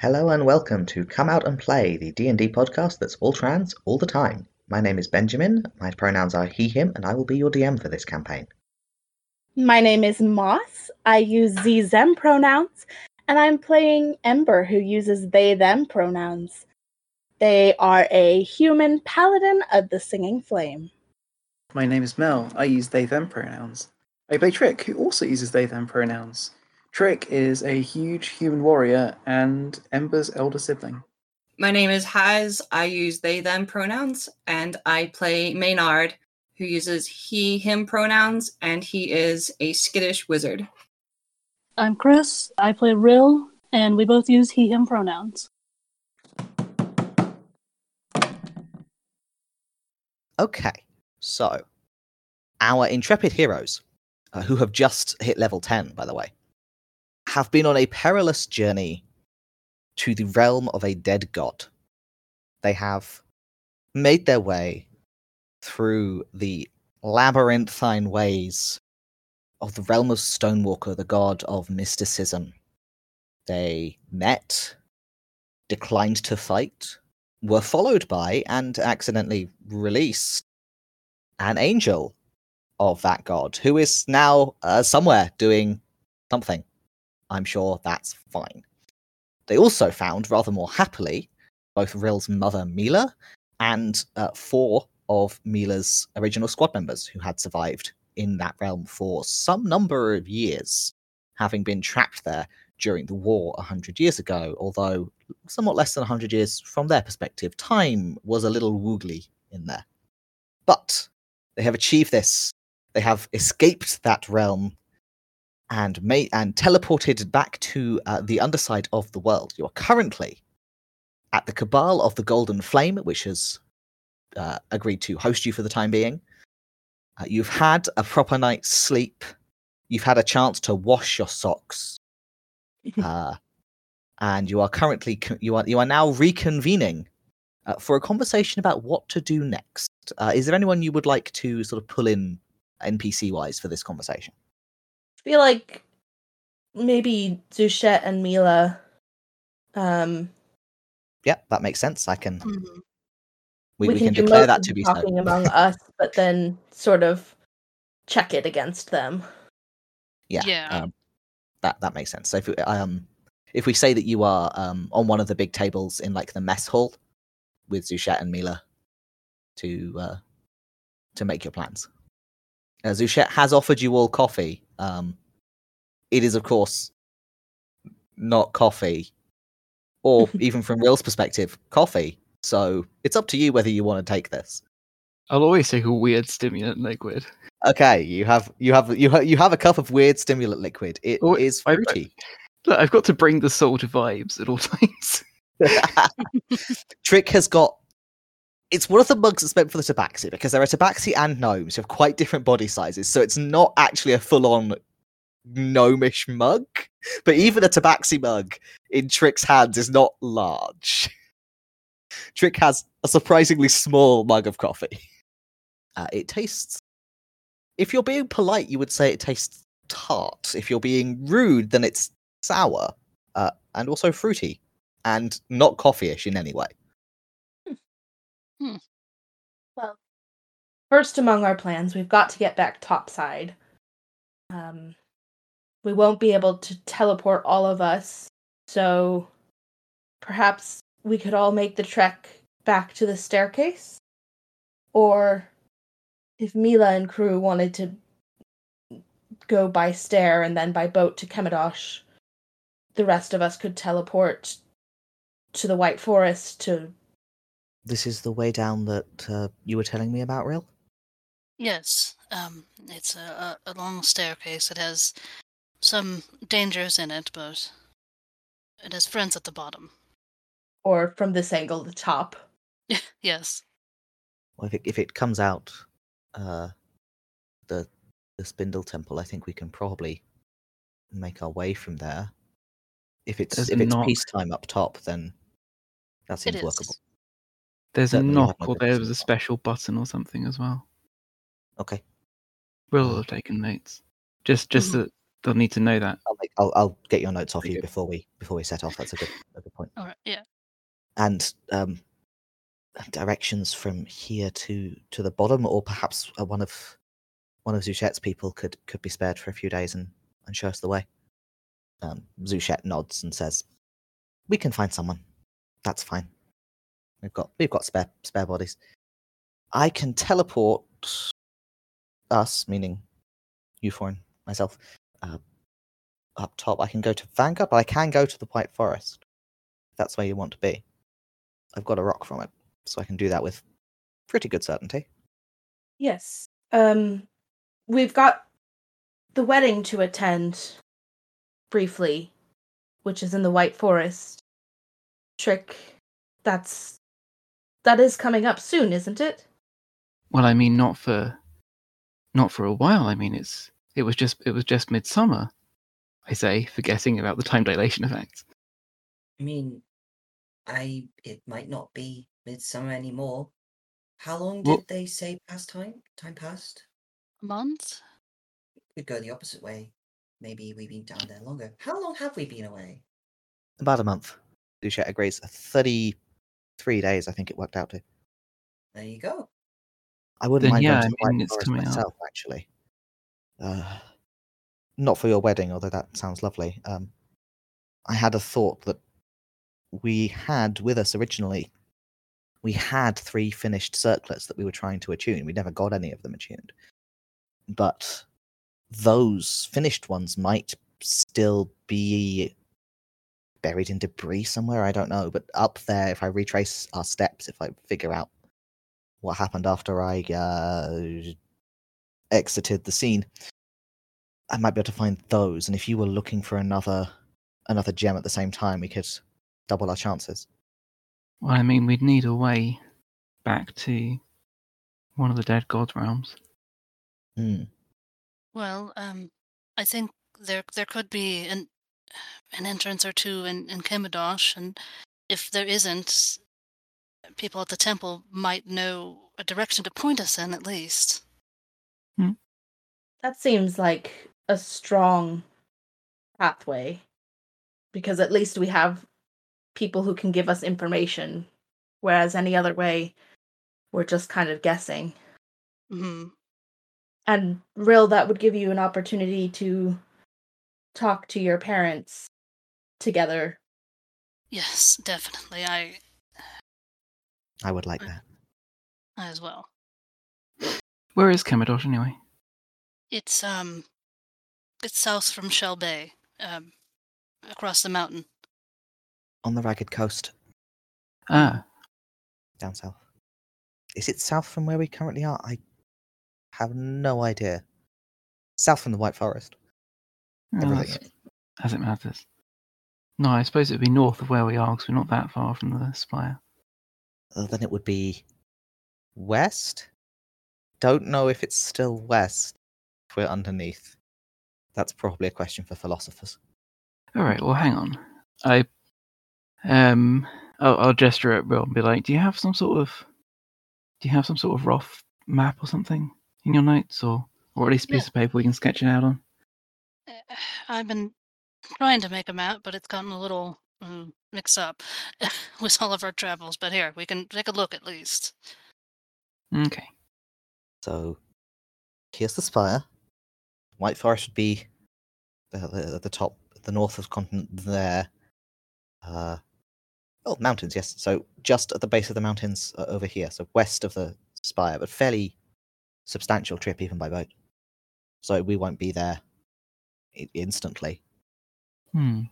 Hello and welcome to Come Out and Play, the D&D podcast that's all trans all the time. My name is Benjamin, my pronouns are he, him, and I will be your DM for this campaign. My name is Moss. I use Z them pronouns, and I'm playing Ember, who uses they them pronouns. They are a human paladin of the Singing Flame. My name is Mel. I use they them pronouns. I play Trick, who also uses they them pronouns. Trick is a huge human warrior and Ember's elder sibling. My name is Haz. I use they them pronouns, and I play Maynard, who uses he him pronouns, and he is a skittish wizard. I'm Chris. I play Rill, and we both use he him pronouns. Okay, so our intrepid heroes, uh, who have just hit level 10, by the way, have been on a perilous journey to the realm of a dead god. They have made their way through the labyrinthine ways of the realm of Stonewalker, the god of mysticism. They met, declined to fight, were followed by, and accidentally released an angel of that god, who is now uh, somewhere doing something. I'm sure that's fine. They also found, rather more happily, both Rill's mother, Mila, and uh, four of Mila's original squad members who had survived in that realm for some number of years, having been trapped there during the war a hundred years ago, although somewhat less than a hundred years from their perspective. Time was a little woogly in there. But they have achieved this. They have escaped that realm and made and teleported back to uh, the underside of the world. You are currently at the Cabal of the Golden Flame, which has uh, agreed to host you for the time being. Uh, you've had a proper night's sleep. You've had a chance to wash your socks, uh, and you are currently co- you are you are now reconvening uh, for a conversation about what to do next. Uh, is there anyone you would like to sort of pull in NPC wise for this conversation? I feel like maybe Zuchet and Mila. Um, Yeah, that makes sense. I can Mhm. we, we, can, do declare that to the be so. talking among us, but then sort of check it against them. Yeah, Yeah. Um, that that makes sense. So if we, um if we say that you are um on one of the big tables in like the mess hall with Zuchet and Mila to uh to make your plans. Uh, Zuchet has offered you all coffee. Um it is of course not coffee or even from Will's perspective, coffee. So it's up to you whether you want to take this. I'll always take a weird stimulant liquid. Okay, you have you have you have you have a cup of weird stimulant liquid. It is Oh, I- fruity. Look, I've got to bring the soul to vibes at all times. Trick has got. It's one of the mugs that's meant for the tabaxi because there are tabaxi and gnomes who have quite different body sizes, so it's not actually a full-on gnomish mug. But even a tabaxi mug in Trick's hands is not large. Trick has a surprisingly small mug of coffee. Uh, it tastes. If you're being polite, you would say it tastes tart. If you're being rude, then it's sour uh, and also fruity and not coffee-ish in any way. Well, first among our plans, we've got to get back topside. Um, we won't be able to teleport all of us, so perhaps we could all make the trek back to the staircase? Or if Mila and crew wanted to go by stair and then by boat to Kemadosh, the rest of us could teleport to the White Forest to This is the way down that uh, you were telling me about, Rill? Yes, um, it's a, a, a long staircase. It has some dangers in it, but it has friends at the bottom. or from this angle the top. yes. Well, if it, if it comes out uh, the the Spindle Temple, I think we can probably make our way from there. If it's There's if it's not- peacetime up top, then that It seems is. Workable. There's a Certainly you have knock, or business there was a special button or something as well. Okay, We'll Uh, have taken notes. Just, just Mhm. that they'll need to know that. I'll, make, I'll I'll get your notes off Very you good. before we before we set off. That's a good a good point. All right. Yeah. and um, directions from here to to the bottom, or perhaps uh, one of one of Zuchet's people could could be spared for a few days and and show us the way. Um, Zuchet nods and says, "We can find someone. That's fine. We've got we've got spare spare bodies. I can teleport us, meaning you and myself, uh, up top. I can go to Vanguard, but I can go to the White Forest. That's where you want to be. I've got a rock from it, so I can do that with pretty good certainty. Yes. Um we've got the wedding to attend briefly, which is in the White Forest. Trick that's that is coming up soon, isn't it? Well, I mean, not for, not for a while. I mean, it's it was just it was just midsummer. I say, forgetting about the time dilation effects. I mean, I it might not be midsummer anymore. How long did Well- they say past time? Time passed? A month? We'd go the opposite way. Maybe we've been down there longer. How long have we been away? About a month. Zuchet agrees. Thirty-three days, I think it worked out to. There you go. I wouldn't Then mind yeah, going to I the White mean, it's Forest coming up. myself, actually. Uh, not for your wedding, although that sounds lovely. Um, I had a thought that we had with us originally. We had three finished circlets that we were trying to attune. We never got any of them attuned, but those finished ones might still be buried in debris somewhere. I don't know, but up there, if I retrace our steps, if I figure out what happened after I uh, exited the scene, I might be able to find those. And if you were looking for another another gem at the same time, we could double our chances. Well, I mean, we'd need a way back to one of the dead god realms. Hmm. Well, um, I think there there could be an an entrance or two in in Kemidosh, and if there isn't, people at the temple might know a direction to point us in at least. That seems like a strong pathway because at least we have people who can give us information, whereas any other way, we're just kind of guessing. hmm And Rill, that would give you an opportunity to talk to your parents together. Yes, definitely. I I would like that. I as well. Where is Kemidosh anyway? It's um, it's south from Shell Bay, um, across the mountain. On the ragged coast, Ah, down south. Is it south from where we currently are? I have no idea. South from the White Forest. Well, Everything that's- as it matters. No, I suppose it'd be north of where we are because we're not that far from the spire. Uh, then it would be west. Don't know if it's still west. If we're underneath, that's probably a question for philosophers. All right. Well, hang on. I um, I'll, I'll gesture at Will and be like, "Do you have some sort of, do you have some sort of rough map or something in your notes, or or at least a piece Yeah. of paper we can sketch it out on?" I've been trying to make a map, but it's gotten a little mm, mixed up with all of our travels. But here, we can take a look at least. Okay. So here's the spire. White Forest would be the, the, at the top, the north of continent there. Uh, oh, mountains, yes. So just at the base of the mountains uh, over here, so west of the spire, but fairly substantial trip even by boat. So we won't be there instantly. Hmm.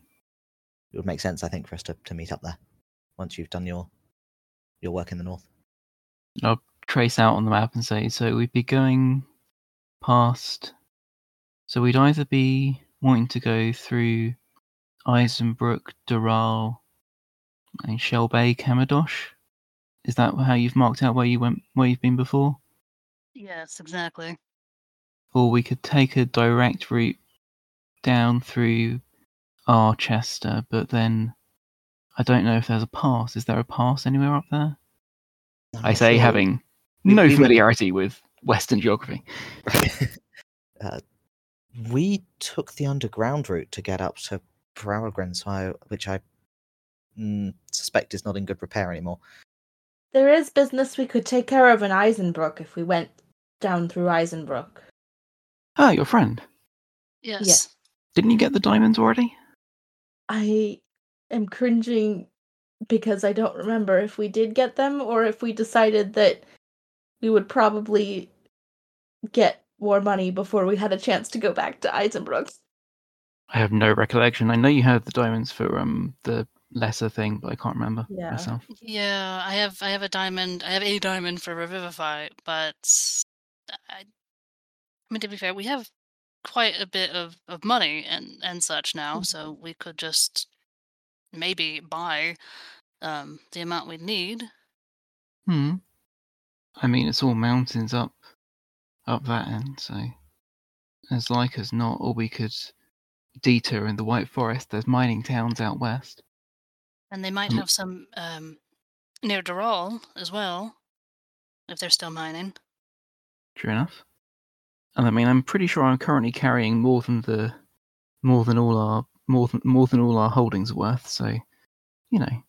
It would make sense, I think, for us to, to meet up there once you've done your your work in the north. I'll trace out on the map and say, so we'd be going past. So we'd either be wanting to go through Eisenbrook, Doral, and Shell Bay, Kamadosh. Is that how you've marked out where you went, where you've been before? Yes, exactly. Or we could take a direct route down through Archester, but then I don't know if there's a pass. Is there a pass anywhere up there? I'm I say sure. having We- no we went- familiarity with Western geography. uh, we took the underground route to get up to Paragren, so I, which I mm, suspect is not in good repair anymore. There is business we could take care of in Eisenbrook if we went down through Eisenbrook. Ah, your friend. Yes. Didn't you get the diamonds already? I am cringing because I don't remember if we did get them or if we decided that we would probably get more money before we had a chance to go back to Eisenbrook. I have no recollection. I know you had the diamonds for um the lesser thing, but I can't remember Yeah. myself. Yeah, I have I have a diamond. I have a diamond for Revivify, but I, I mean to be fair, we have quite a bit of, of money and and such now, so we could just maybe buy um the amount we need. Hmm. I mean, it's all mountains up, up that end. So, as like as not, or we could detour in the White Forest. There's mining towns out west. And they might Um, have some um near Dural as well, if they're still mining. True enough. And I mean, I'm pretty sure I'm currently carrying more than the, more than all our more than more than all our holdings are worth. So, you know,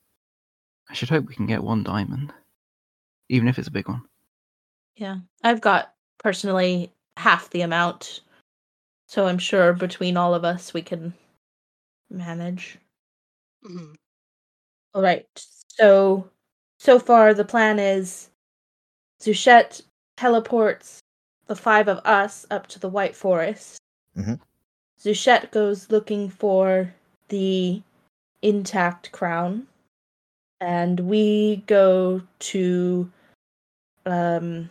I should hope we can get one diamond, even if it's a big one. Yeah. I've got personally half the amount. So I'm sure between all of us we can manage. Mhm. All right. So so far the plan is Zuchet teleports the five of us up to the White Forest. Mhm. Zuchet goes looking for the intact crown. And we go to um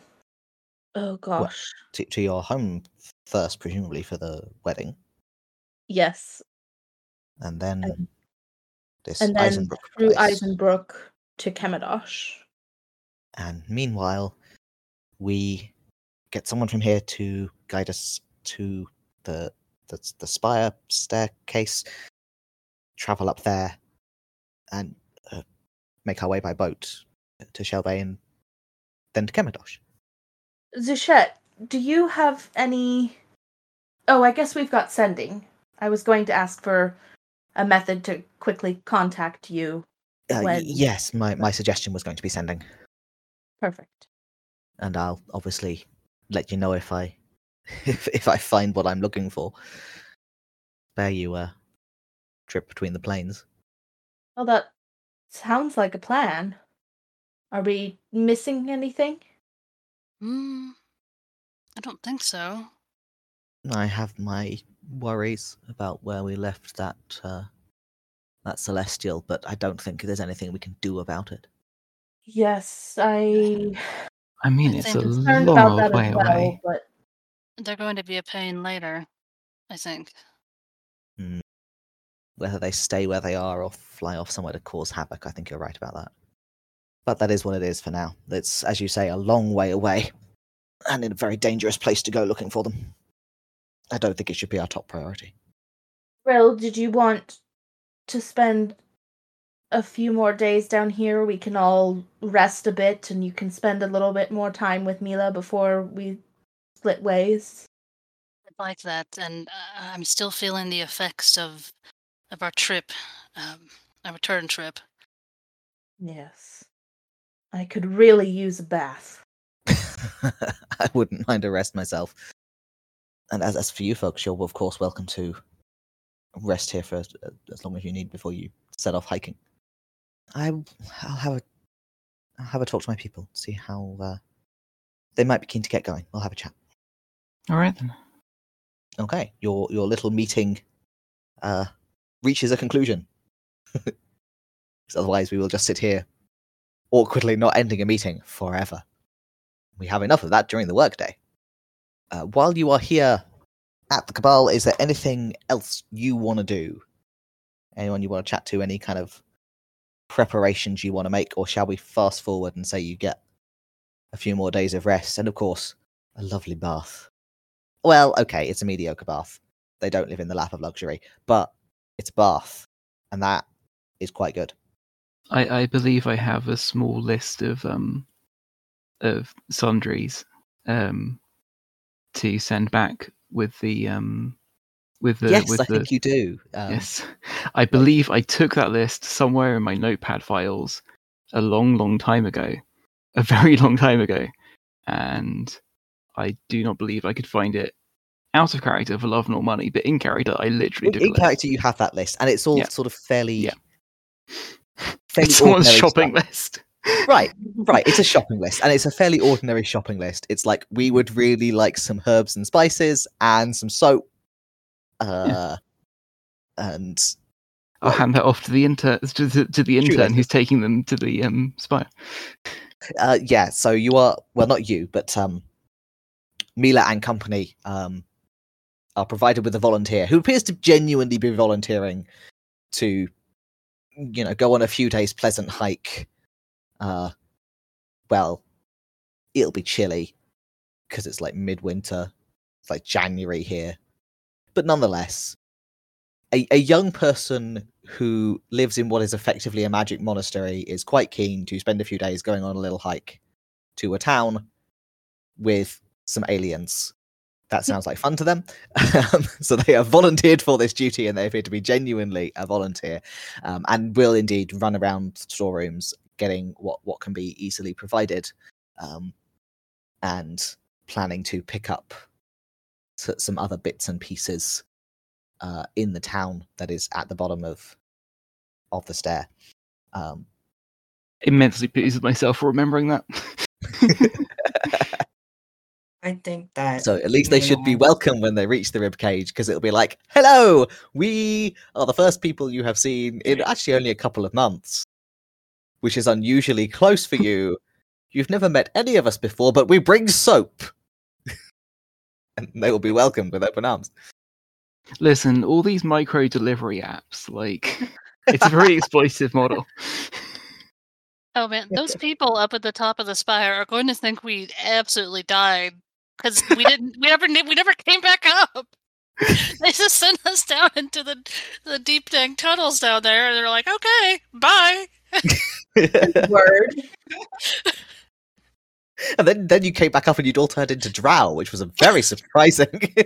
oh gosh. To, to your home first, presumably for the wedding, Yes. and then And- this And then Eisenbrook through place. Eisenbrook to Kemadosh. And meanwhile, we get someone from here to guide us to the the, the spire staircase, travel up there, and uh, make our way by boat to Shell Bay and then to Kemadosh. Zuchet, do you have any Oh, I guess we've got sending. I was going to ask for a method to quickly contact you. Uh, When- yes, my, my suggestion was going to be sending, Perfect. and I'll obviously let you know if I if, if I find what I'm looking for. Spare you a trip between the planes. Well, that sounds like a plan. Are we missing anything? Hmm. I don't think so. I have my worries about where we left that uh, that celestial, but I don't think there's anything we can do about it. Yes, I I mean, it's a it's concerned long about old way as well, away. but They're going to be a pain later, I think. Mm. Whether they stay where they are or fly off somewhere to cause havoc, I think you're right about that. But that is what it is for now. It's, as you say, a long way away, and in a very dangerous place to go looking for them. I don't think it should be our top priority. Rill, did you want to spend a few more days down here? We can all rest a bit and you can spend a little bit more time with Mila before we split ways. I'd like that, and uh, I'm still feeling the effects of of our trip, um, our return trip. Yes. I could really use a bath. I wouldn't mind a rest myself. And as, as for you folks, you're of course welcome to rest here for as, as long as you need before you set off hiking. I, I'll have a, I'll have a talk to my people, see how uh, they might be keen to get going. We'll have a chat. All right then. Okay, your your little meeting uh, reaches a conclusion. otherwise, we will just sit here awkwardly not ending a meeting forever. We have enough of that during the workday. Uh, while you are here at the Cabal, is there anything else you want to do? Anyone you want to chat to? Any kind of preparations you want to make, or shall we fast forward and say you get a few more days of rest and, of course, a lovely bath? Well, okay, it's a mediocre bath. They don't live in the lap of luxury, but it's a bath, and that is quite good. I, I believe I have a small list of um of sundries um to send back with the um with the yes, with I the think you do. Um, yes. I believe I took that list somewhere in my notepad files a long, long time ago, a very long time ago, and I do not believe I could find it out of character for love nor money, but in character I literally In, in character, you have that list, and it's all Yeah. sort of fairly, Yeah. fairly It's someone's shopping stuff. list. Right, right. It's a shopping list, and it's a fairly ordinary shopping list. It's like we would really like some herbs and spices and some soap, uh, and I'll hand that off to the intern to, to, to the intern who's taking them to the um spire. uh, yeah. So you are well, not you, but um, Mila and company um are provided with a volunteer who appears to genuinely be volunteering to, you know, go on a few days pleasant hike. Uh, well, it'll be chilly because it's like midwinter. It's like January here, but nonetheless, a, a young person who lives in what is effectively a magic monastery is quite keen to spend a few days going on a little hike to a town with some aliens. That sounds like fun to them. Um, so they have volunteered for this duty and they appear to be genuinely a volunteer um, and will indeed run around storerooms getting what, what can be easily provided um, and planning to pick up some other bits and pieces uh, in the town that is at the bottom of of the stair. Um, Immensely pleased with myself for remembering that. I think that. so at least they should be welcome when they reach the rib cage because it'll be like, "Hello, we are the first people you have seen in actually only a couple of months, which is unusually close for you. You've never met any of us before, but we bring soap." And they will be welcomed with open arms. Listen, all these micro delivery apps, like it's a very exploitative model. Oh man, those people up at the top of the spire are going to think we absolutely died because we didn't. We never. We never came back up. They just sent us down into the the deep dank tunnels down there, and they're like, "Okay, bye." Word. And then then you came back up and you'd all turned into drow, which was a very surprising.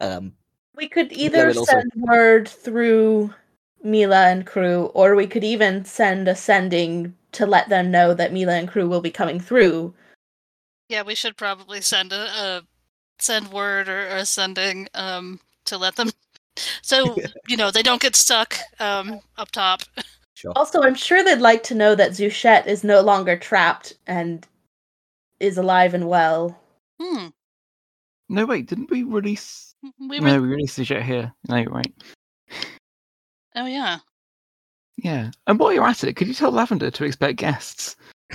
um, We could either would also- send word through Mila and crew, or we could even send a sending to let them know that Mila and crew will be coming through. Yeah, we should probably send a, a send word or, or sending um to let them, so you know they don't get stuck um up top. Sure. Also, I'm sure they'd like to know that Zuchet is no longer trapped and is alive and well. Hmm. No, wait, didn't we release? We were. No, we released the here. No, right. Oh yeah. Yeah. And while you're at it, could you tell Lavender to expect guests?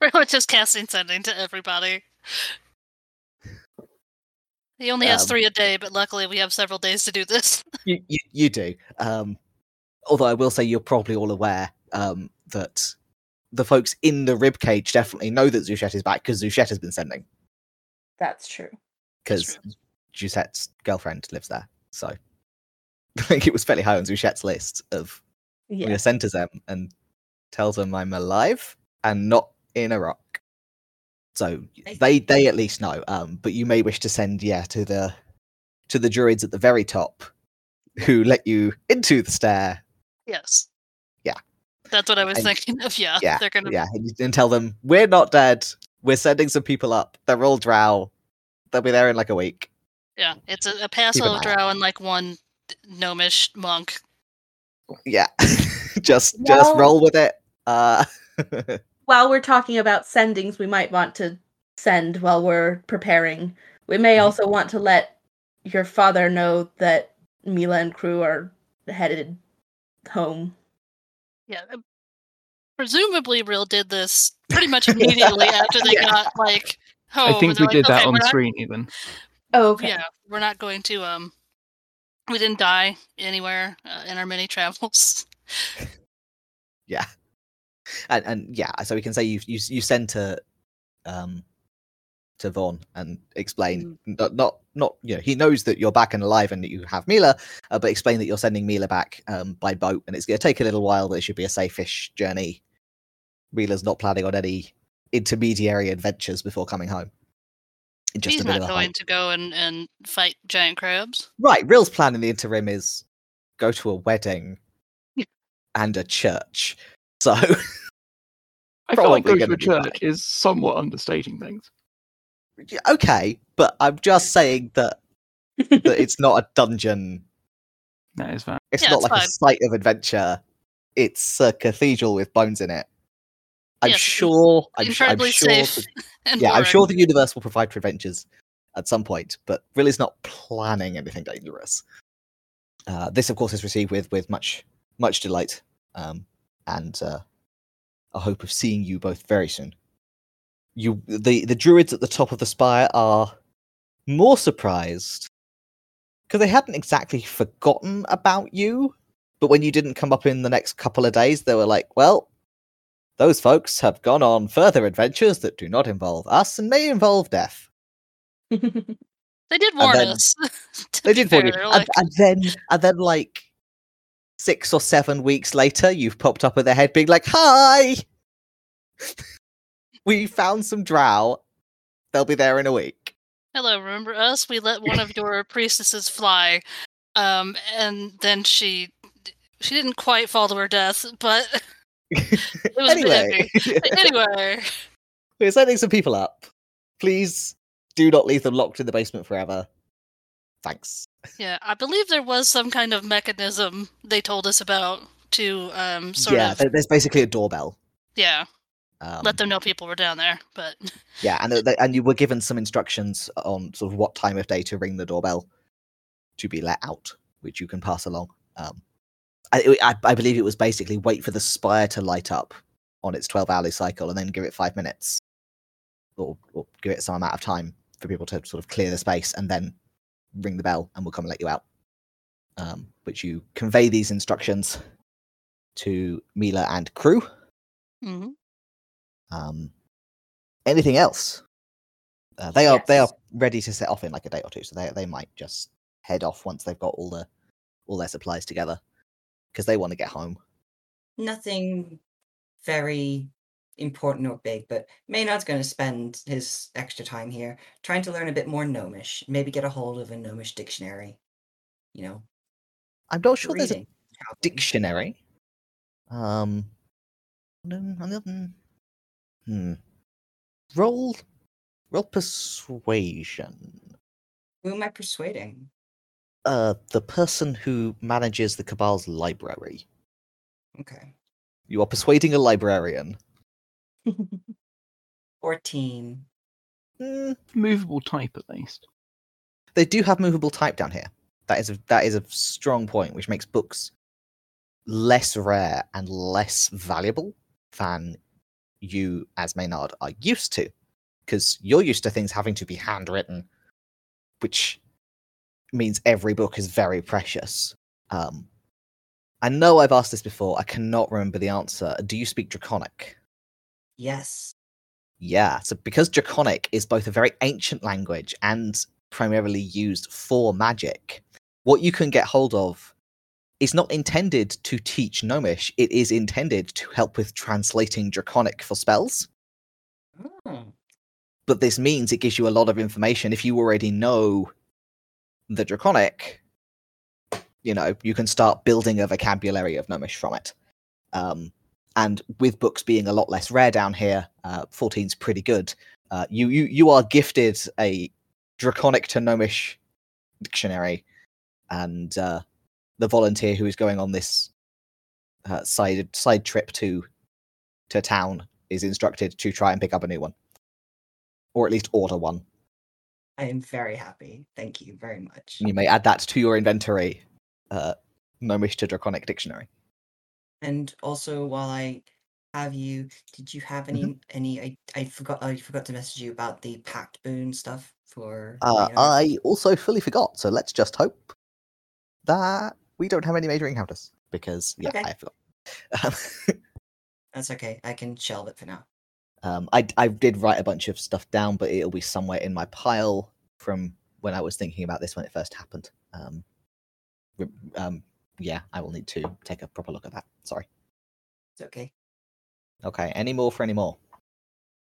Pretty much just casting sending to everybody. He only has Um, three a day, but luckily we have several days to do this. You, you, you do. Um, although I will say you're probably all aware um, that the folks in the rib cage definitely know that Zuchet is back because Zuchet has been sending That's true. because Zuchet's girlfriend lives there. So I think it was fairly high on Zuchet's list of Yeah. are sent to them and tells them I'm alive and not in a rock. So they they at least know. Um, but you may wish to send yeah to the to the druids at the very top who let you into the stair yes. Yeah. That's what I was And- thinking of. Yeah. yeah, They're gonna. yeah, and, and tell them we're not dead. We're sending some people up. They're all drow. They'll be there in like a week. Yeah. It's a, a passo of drow and like one gnomish monk. Yeah, just just roll with it. Uh, While we're talking about sendings, we might want to send while we're preparing. We may Mhm. also want to let your father know that Mila and crew are headed home. Yeah. uh, Presumably, Rill did this pretty much immediately after they Yeah. got like home. I think and they're we did like, that "Okay, on we're not- screen even. Oh, okay. Yeah, we're not going to. Um, we didn't die anywhere uh, in our many travels. yeah, and and yeah, so we can say you you you send to um to Vaughn and explain not not not you know he knows that you're back and alive and that you have Mila, uh, but explain that you're sending Mila back um by boat and it's going to take a little while, but it should be a safe-ish journey. Mila's not planning on any intermediary adventures before coming home. Just He's a bit not of a going hike. to go and, and fight giant crabs. Right, Rill's plan in the interim is go to a wedding and a church. So I feel like going to a gonna church is somewhat understating things. Yeah, okay, but I'm just saying that that it's not a dungeon. That is fair. It's Yeah, not it's like a site of adventure. It's a cathedral with bones in it. I'm Yes, sure. I'm, su- I'm Incredibly sure. safe. that- and yeah, I'm sure the universe will provide for adventures at some point, but really, is not planning anything dangerous. Uh, this, of course, is received with with much much delight, um, and uh, a hope of seeing you both very soon. You, the the druids at the top of the spire are more surprised because they hadn't exactly forgotten about you, but when you didn't come up in the next couple of days, they were like, "Well, those folks have gone on further adventures that do not involve us and may involve death." They did warn then- us. They did warn you, fair, and, and then and then like six or seven weeks later, you've popped up with their head being like, "Hi, we found some drow. They'll be there in a week." Hello, remember us? We let one of your priestesses fly, um, and then she she didn't quite fall to her death, but it was anyway. Anyway, we're sending some people up. Please do not leave them locked in the basement forever. Thanks. yeah, I believe there was some kind of mechanism they told us about to um sort yeah, of there- there's basically a doorbell. yeah Um, let them know people were down there, but Yeah, and they, and you were given some instructions on sort of what time of day to ring the doorbell to be let out, which you can pass along. Um, I, I, I believe it was basically wait for the spire to light up on its twelve hourly cycle, and then give it five minutes, or, or give it some amount of time for people to sort of clear the space, and then ring the bell, and we'll come and let you out. Um, which you convey these instructions to Mila and crew. Mhm. Um, anything else? Uh, they are they are ready to set off in like a day or two, so they they might just head off once they've got all the all their supplies together because they want to get home. Nothing very important or big, but Maynard's going to spend his extra time here trying to learn a bit more Gnomish. Maybe get a hold of a Gnomish dictionary. You know, I'm not sure there's a dictionary. Um, hmm. Roll, roll persuasion. Who am I persuading? Uh, the person who manages the Cabal's library. Okay. You are persuading a librarian. 14. Hmm, Movable type at least. they do have movable type down here. That is a that is a strong point, which makes books less rare and less valuable than you as Maynard are used to, because you're used to things having to be handwritten, which means every book is very precious. Um, I know I've asked this before. I cannot remember the answer. Do you speak Draconic? Yes. Yeah, so because Draconic is both a very ancient language and primarily used for magic, what you can get hold of is not intended to teach Gnomish, it is intended to help with translating Draconic for spells. Oh. But this means it gives you a lot of information. If you already know the Draconic, you know, you can start building a vocabulary of Gnomish from it. Um, and with books being a lot less rare down here, uh, 14's pretty good. Uh, you, you you are gifted a draconic to gnomish dictionary, and uh, the volunteer who is going on this uh, side side trip to to town is instructed to try and pick up a new one, or at least order one. I am very happy. Thank you very much. You may add that to your inventory. Uh, gnomish to draconic dictionary. And also, while I have you, did you have any Mm-hmm. any? I, I forgot. I forgot to message you about the pact boon stuff for. Uh. I also fully forgot, so let's just hope that we don't have any major encounters because yeah, Okay. I forgot. That's okay. I can shelve it for now. um, I I did write a bunch of stuff down, but it'll be somewhere in my pile from when I was thinking about this when it first happened. Um, um, yeah, I will need to take a proper look at that. Sorry. It's okay. Okay, any more for any more?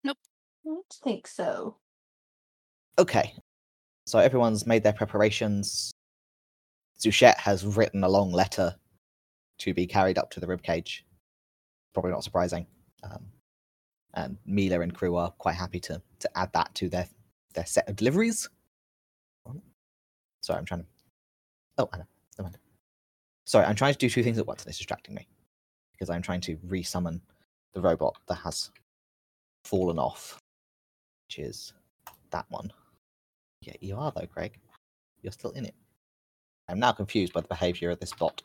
Nope. I don't think so. Okay, so everyone's made their preparations. Zuchet has written a long letter to be carried up to the ribcage. Probably not surprising. Um, and Mila and crew are quite happy to to add that to their their set of deliveries. Sorry, I'm trying to. Oh, Anna, mind. Sorry, I'm trying to do two things at once, and it's distracting me because I'm trying to resummon the robot that has fallen off, which is that one. Yeah, you are though, Craig. You're still in it. I'm now confused by the behaviour of this bot.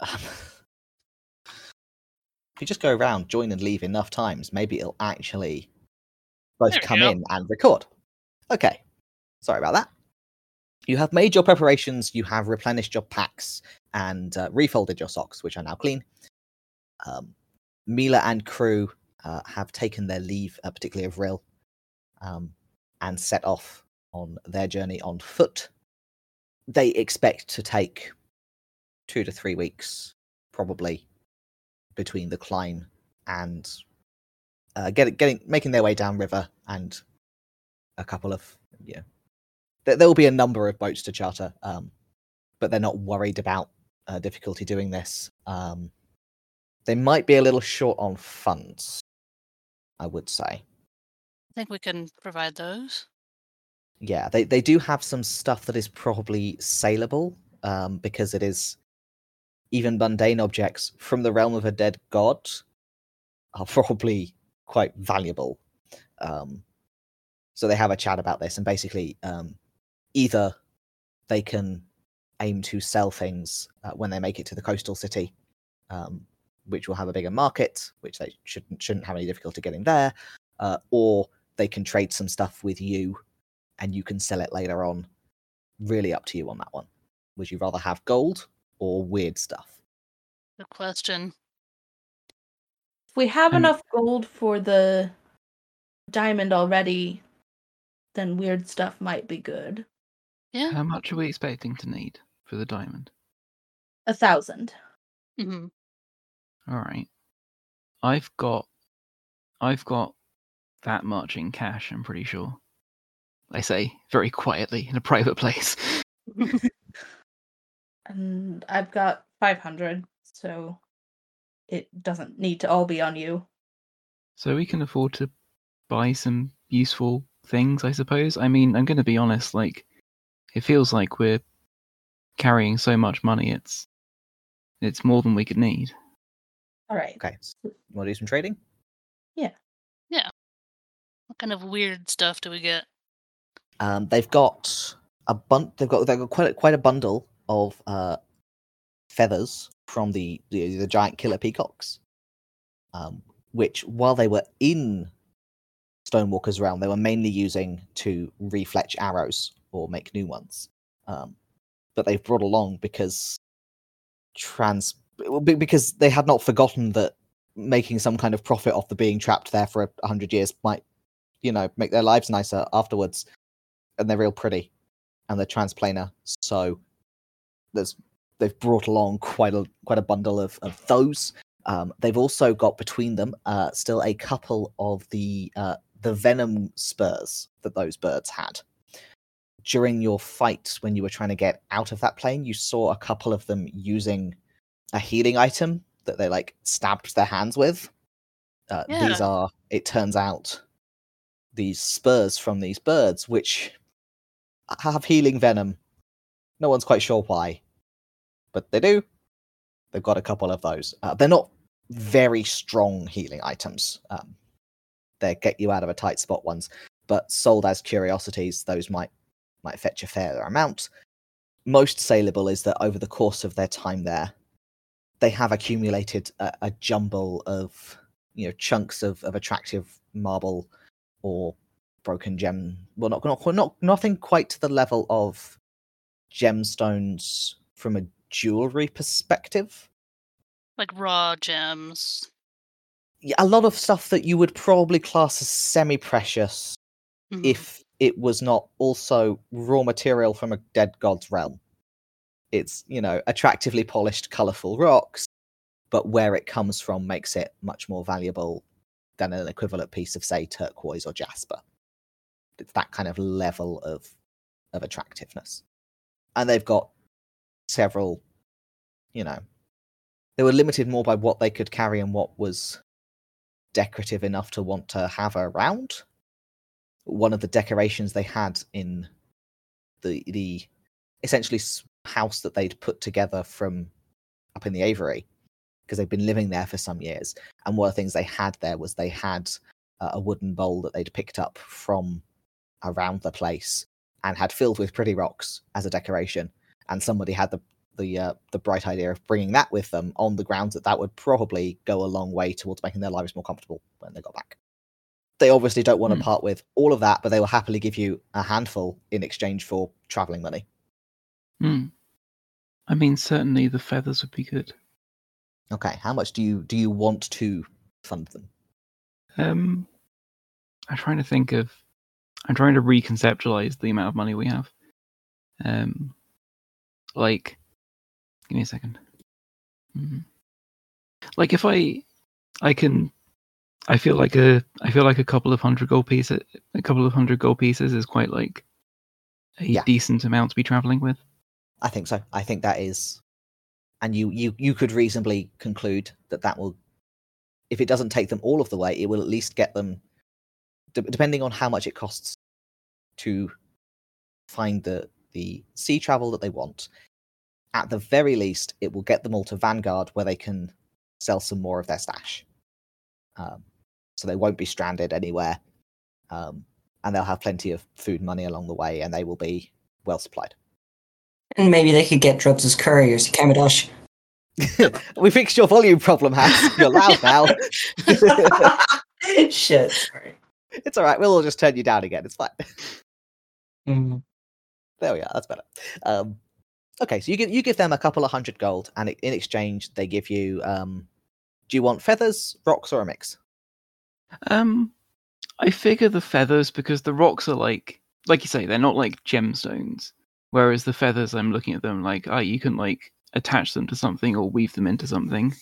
Um, if you just go around, join and leave enough times, maybe it'll actually both come go. in and record. Okay, sorry about that. You have made your preparations, you have replenished your packs and uh, refolded your socks, which are now clean. Um, Mila and crew uh, have taken their leave, uh, particularly of Rill, um, and set off on their journey on foot. They expect to take two to three weeks, probably, between the climb and uh, getting, getting, making their way downriver and a couple of, yeah, there, there will be a number of boats to charter, um, but they're not worried about uh, difficulty doing this. Um, they might be a little short on funds, I would say. I think we can provide those. Yeah, they, they do have some stuff that is probably saleable um, because it is even mundane objects from the realm of a dead god are probably quite valuable. Um, so they have a chat about this, and basically, um, either they can aim to sell things uh, when they make it to the coastal city, um, which will have a bigger market, which they shouldn't shouldn't have any difficulty getting there, uh, or they can trade some stuff with you, and you can sell it later on. Really up to you on that one. Would you rather have gold or weird stuff? Good question. If we have Um, enough gold for the diamond already, then weird stuff might be good. Yeah. How much are we expecting to need for the diamond? A thousand. hmm All right. I've got I've got that much in cash, I'm pretty sure. I say very quietly in a private place. And I've got 500, so it doesn't need to all be on you. So we can afford to buy some useful things, I suppose. I mean, I'm going to be honest, like it feels like we're carrying so much money. It's it's more than we could need. All right. Okay, you want to do some trading? Yeah. Yeah. What kind of weird stuff do we get? Um, they've got a bun. They've got they've got quite a, quite a bundle of uh, feathers from the, the the giant killer peacocks, um, which while they were in Stonewalker's realm, they were mainly using to refletch arrows or make new ones. Um, but they've brought along because trans because they had not forgotten that making some kind of profit off the being trapped there for a hundred years might, you know, make their lives nicer afterwards. And they're real pretty, and they're transplanar. So there's they've brought along quite a quite a bundle of of those. Um, they've also got between them uh, still a couple of the uh, the venom spurs that those birds had. During your fight, when you were trying to get out of that plane, you saw a couple of them using a healing item that they like stabbed their hands with. Uh, These are, it turns out, these spurs from these birds, which have healing venom. No one's quite sure why, but they do. They've got a couple of those. Uh, they're not very strong healing items. Um, they get you out of a tight spot ones, but sold as curiosities, those might might fetch a fair amount. Most saleable is that over the course of their time there, they have accumulated a, a jumble of you know chunks of, of attractive marble or broken gem. Well, not not not nothing quite to the level of gemstones from a jewelry perspective. Like raw gems. Yeah, a lot of stuff that you would probably class as semi-precious Mhm. if it was not also raw material from a dead god's realm. It's, you know, attractively polished, colourful rocks, but where it comes from makes it much more valuable than an equivalent piece of, say, turquoise or jasper. It's that kind of level of of attractiveness, and they've got several. You know, they were limited more by what they could carry and what was decorative enough to want to have around. One of the decorations they had in the the essentially house that they'd put together from up in the Aviary because they'd been living there for some years. And one of the things they had there was they had uh, a wooden bowl that they'd picked up from around the place and had filled with pretty rocks as a decoration. And somebody had the the uh, the bright idea of bringing that with them on the grounds that that would probably go a long way towards making their lives more comfortable when they got back. They obviously don't want to Hmm. part with all of that, but they will happily give you a handful in exchange for traveling money. Hmm. I mean, certainly the feathers would be good. Okay, how much do you do you want to fund them? Um, I'm trying to think of. I'm trying to reconceptualize the amount of money we have. Um, like, give me a second. Mhm. Like if I, I can, I feel like a, I feel like a couple of hundred gold pieces, a couple of hundred gold pieces is quite like a Yeah. decent amount to be traveling with. I think so. I think that is, and you you you could reasonably conclude that that will, if it doesn't take them all of the way, it will at least get them, de- depending on how much it costs, to find the the sea travel that they want. At the very least, it will get them all to Vanguard, where they can sell some more of their stash. Um, so they won't be stranded anywhere, um, and they'll have plenty of food money along the way, and they will be well supplied. And maybe they could get Drubs as couriers to Kamadosh. we fixed your volume problem, Hans. You're loud now. Shit. Sorry. It's all right. We'll all just turn you down again. It's fine. Mm. There we are. That's better. Um, okay, so you give you give them a couple of hundred gold, and in exchange they give you. Um, do you want feathers, rocks, or a mix? Um, I figure the feathers because the rocks are like, like you say, they're not like gemstones. Whereas the feathers, I'm looking at them like, oh, you can like attach them to something or weave them into something.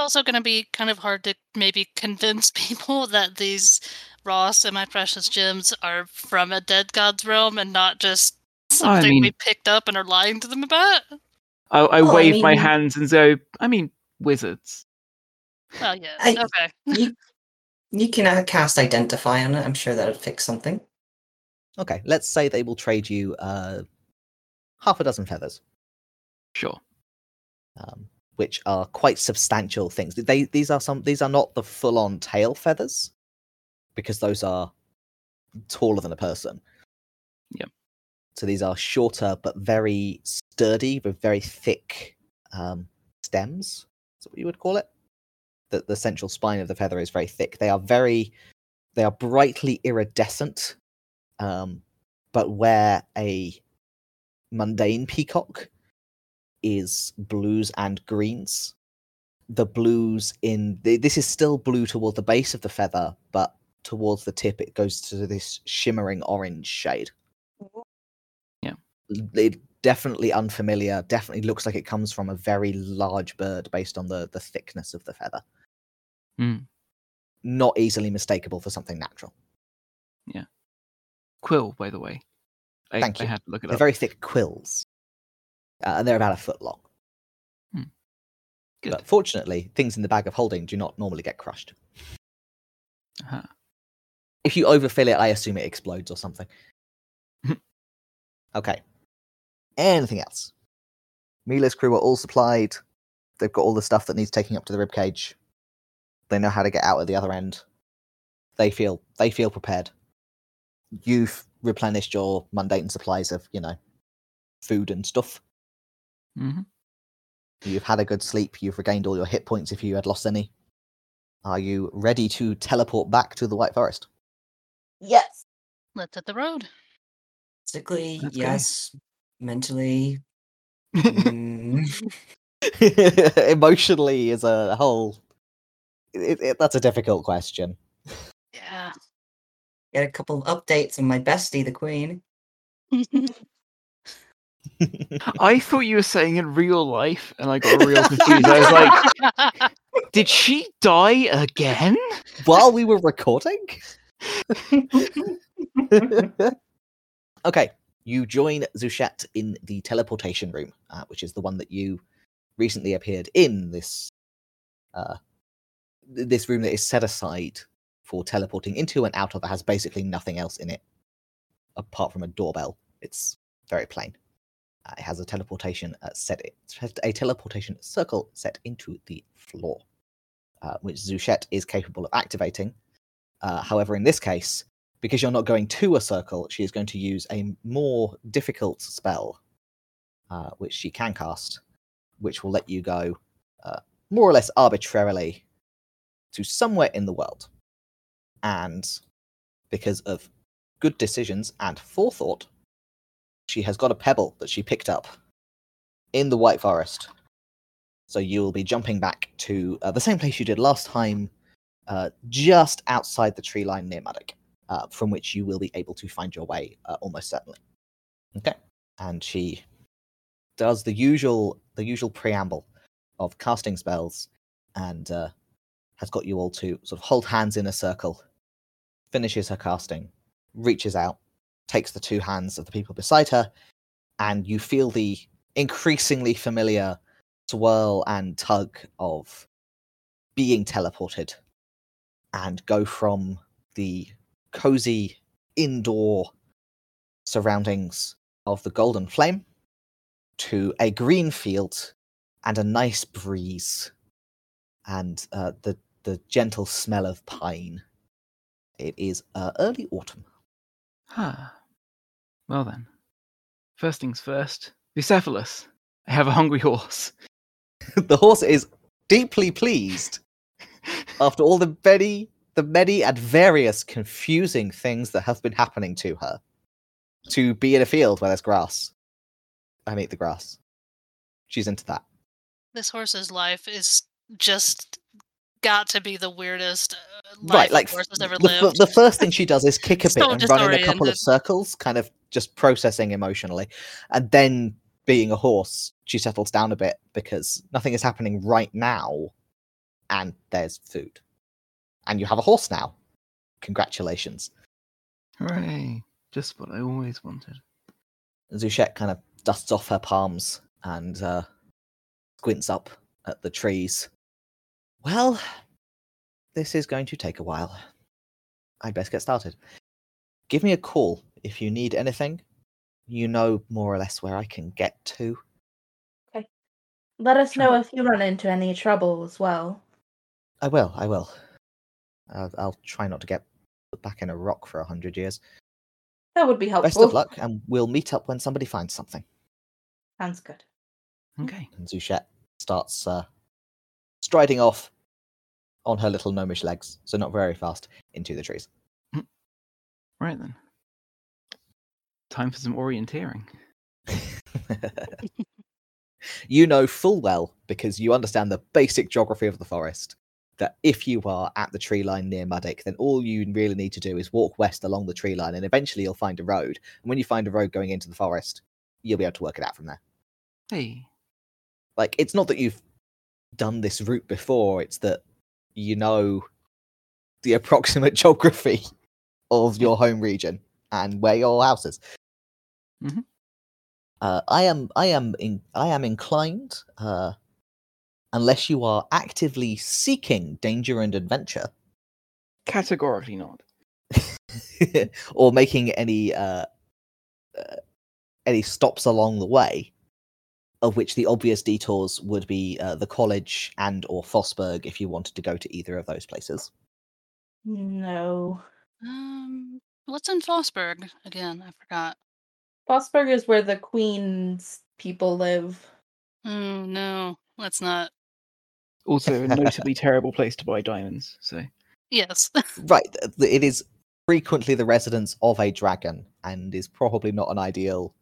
It's also going to be kind of hard to maybe convince people that these raw semi-precious gems are from a dead god's realm and not just something we mean- picked up and are lying to them about. I, I Oh, I wave my hands and go, I mean, wizards. Well, yeah, I- okay. You, you can uh, cast Identify on it. I'm sure that'll fix something. Okay, let's say they will trade you uh, half a dozen feathers, Sure. um, which are quite substantial things. They these are some these are not the full on tail feathers, because those are taller than a person. Yep. So these are shorter but very sturdy with very thick um, stems. Is that what you would call it? The the central spine of the feather is very thick. They are very they are brightly iridescent, um, but where a mundane peacock is blues and greens. The blues in th- this is still blue toward the base of the feather, but towards the tip it goes to this shimmering orange shade. Yeah. It definitely unfamiliar. Definitely looks like it comes from a very large bird based on the the thickness of the feather. Hmm. Not easily mistakable for something natural. Yeah. Quill, by the way. I, Thank I you. had to look it They're up. very thick quills, uh, and they're about a foot long. Good. But fortunately, things in the bag of holding do not normally get crushed. Uh-huh. If you overfill it, I assume it explodes or something. okay. Anything else? Mila's crew are all supplied. They've got all the stuff that needs taking up to the ribcage. They know how to get out at the other end. They feel they feel prepared. You've replenished your mundane supplies of, you know, food and stuff. Mhm. You've had a good sleep. You've regained all your hit points if you had lost any. Are you ready to teleport back to the White Forest? Yes. Let's hit the road. Physically, Let's go. yes. Mentally, mm, Emotionally is a whole. It, it, that's a difficult question. Yeah. get a couple of updates on my bestie, the Queen. I thought you were saying in real life, and I got real confused. I was like, did she die again? While we were recording, okay, you join Zuchet in the teleportation room, uh, which is the one that you recently appeared in. This uh, this room that is set aside for teleporting into and out of. It has basically nothing else in it apart from a doorbell. It's very plain. Uh, it has a teleportation uh, set. A teleportation circle set into the floor, uh, which Zuchet is capable of activating. However, in this case, because you're not going to a circle, she is going to use a more difficult spell, uh, which she can cast, which will let you go uh, more or less arbitrarily to somewhere in the world. And because of good decisions and forethought, she has got a pebble that she picked up in the White Forest. So you will be jumping back to uh, the same place you did last time, uh, just outside the tree line near Muddock uh, from which you will be able to find your way uh, almost certainly. Okay, and she does the usual the usual preamble of casting spells, and uh, has got you all to sort of hold hands in a circle. Finishes her casting, reaches out, takes the two hands of the people beside her, and you feel the increasingly familiar swirl and tug of being teleported and go from the cozy indoor surroundings of the Golden Flame to a green field and a nice breeze and uh, the the gentle smell of pine. It is uh, early autumn. Ah. Well then. First things first. Bucephalus. I have a hungry horse. the horse is deeply pleased after all the many the many and various confusing things that have been happening to her to be in a field where there's grass I eat the grass. She's into that. This horse's life is just got to be the weirdest uh, life right, like horse has ever the, lived. the first thing she does is kick a bit So and run in a couple of circles, kind of just processing emotionally, and then being a horse, she settles down a bit because nothing is happening right now, and there's food, and you have a horse now. Congratulations. Hooray. Just what I always wanted. Zuchet kind of dusts off her palms and uh, squints up at the trees. Well, this is going to take a while. I'd best get started. Give me a call if you need anything. You know more or less where I can get to. Okay. Let us know if you run into any trouble as well. I will, I will. I'll, I'll try not to get put back in a rock for a hundred years. That would be helpful. Best of luck, and we'll meet up when somebody finds something. Sounds good. Okay. And Zuchet starts uh, striding off on her little gnomish legs, so not very fast, into the trees. Right then. Time for some orienteering. you know full well, because you understand the basic geography of the forest, that if you are at the tree line near Muddick, then all you really need to do is walk west along the tree line, and eventually you'll find a road. And when you find a road going into the forest, you'll be able to work it out from there. Hey. Like, it's not that you've done this route before, it's that you know the approximate geography of your home region and where your house is. Mhm. Uh, I am, I am, in, I am inclined, uh, unless you are actively seeking danger and adventure, Categorically not. or making any uh, uh, any stops along the way, of which the obvious detours would be uh, the college and or Fossberg if you wanted to go to either of those places. No. Um, what's in Fossberg again? I forgot. Fossberg is where the Queen's people live. Oh no, let's not. Also, a notably terrible place to buy diamonds. So, Yes. Right, th- th- it is frequently the residence of a dragon and is probably not an ideal.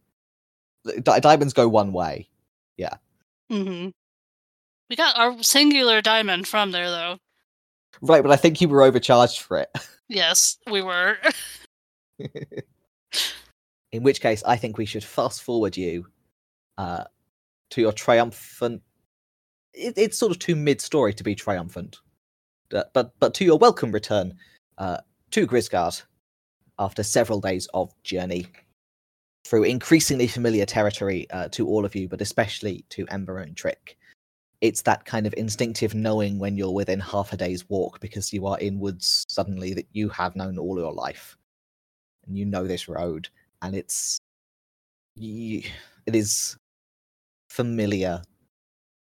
Di- diamonds go one way. Yeah. hmm We got our singular diamond from there, though. Right, but I think you were overcharged for it. Yes, we were. In which case, I think we should fast forward you uh, to your triumphant. It, it's sort of too mid-story to be triumphant, Uh, but but to your welcome return uh, to Grisgard, after several days of journey through increasingly familiar territory uh, to all of you, but especially to Ember and Trick. It's that kind of instinctive knowing when you're within half a day's walk because you are in woods suddenly that you have known all your life, and you know this road, and it's you, it is familiar.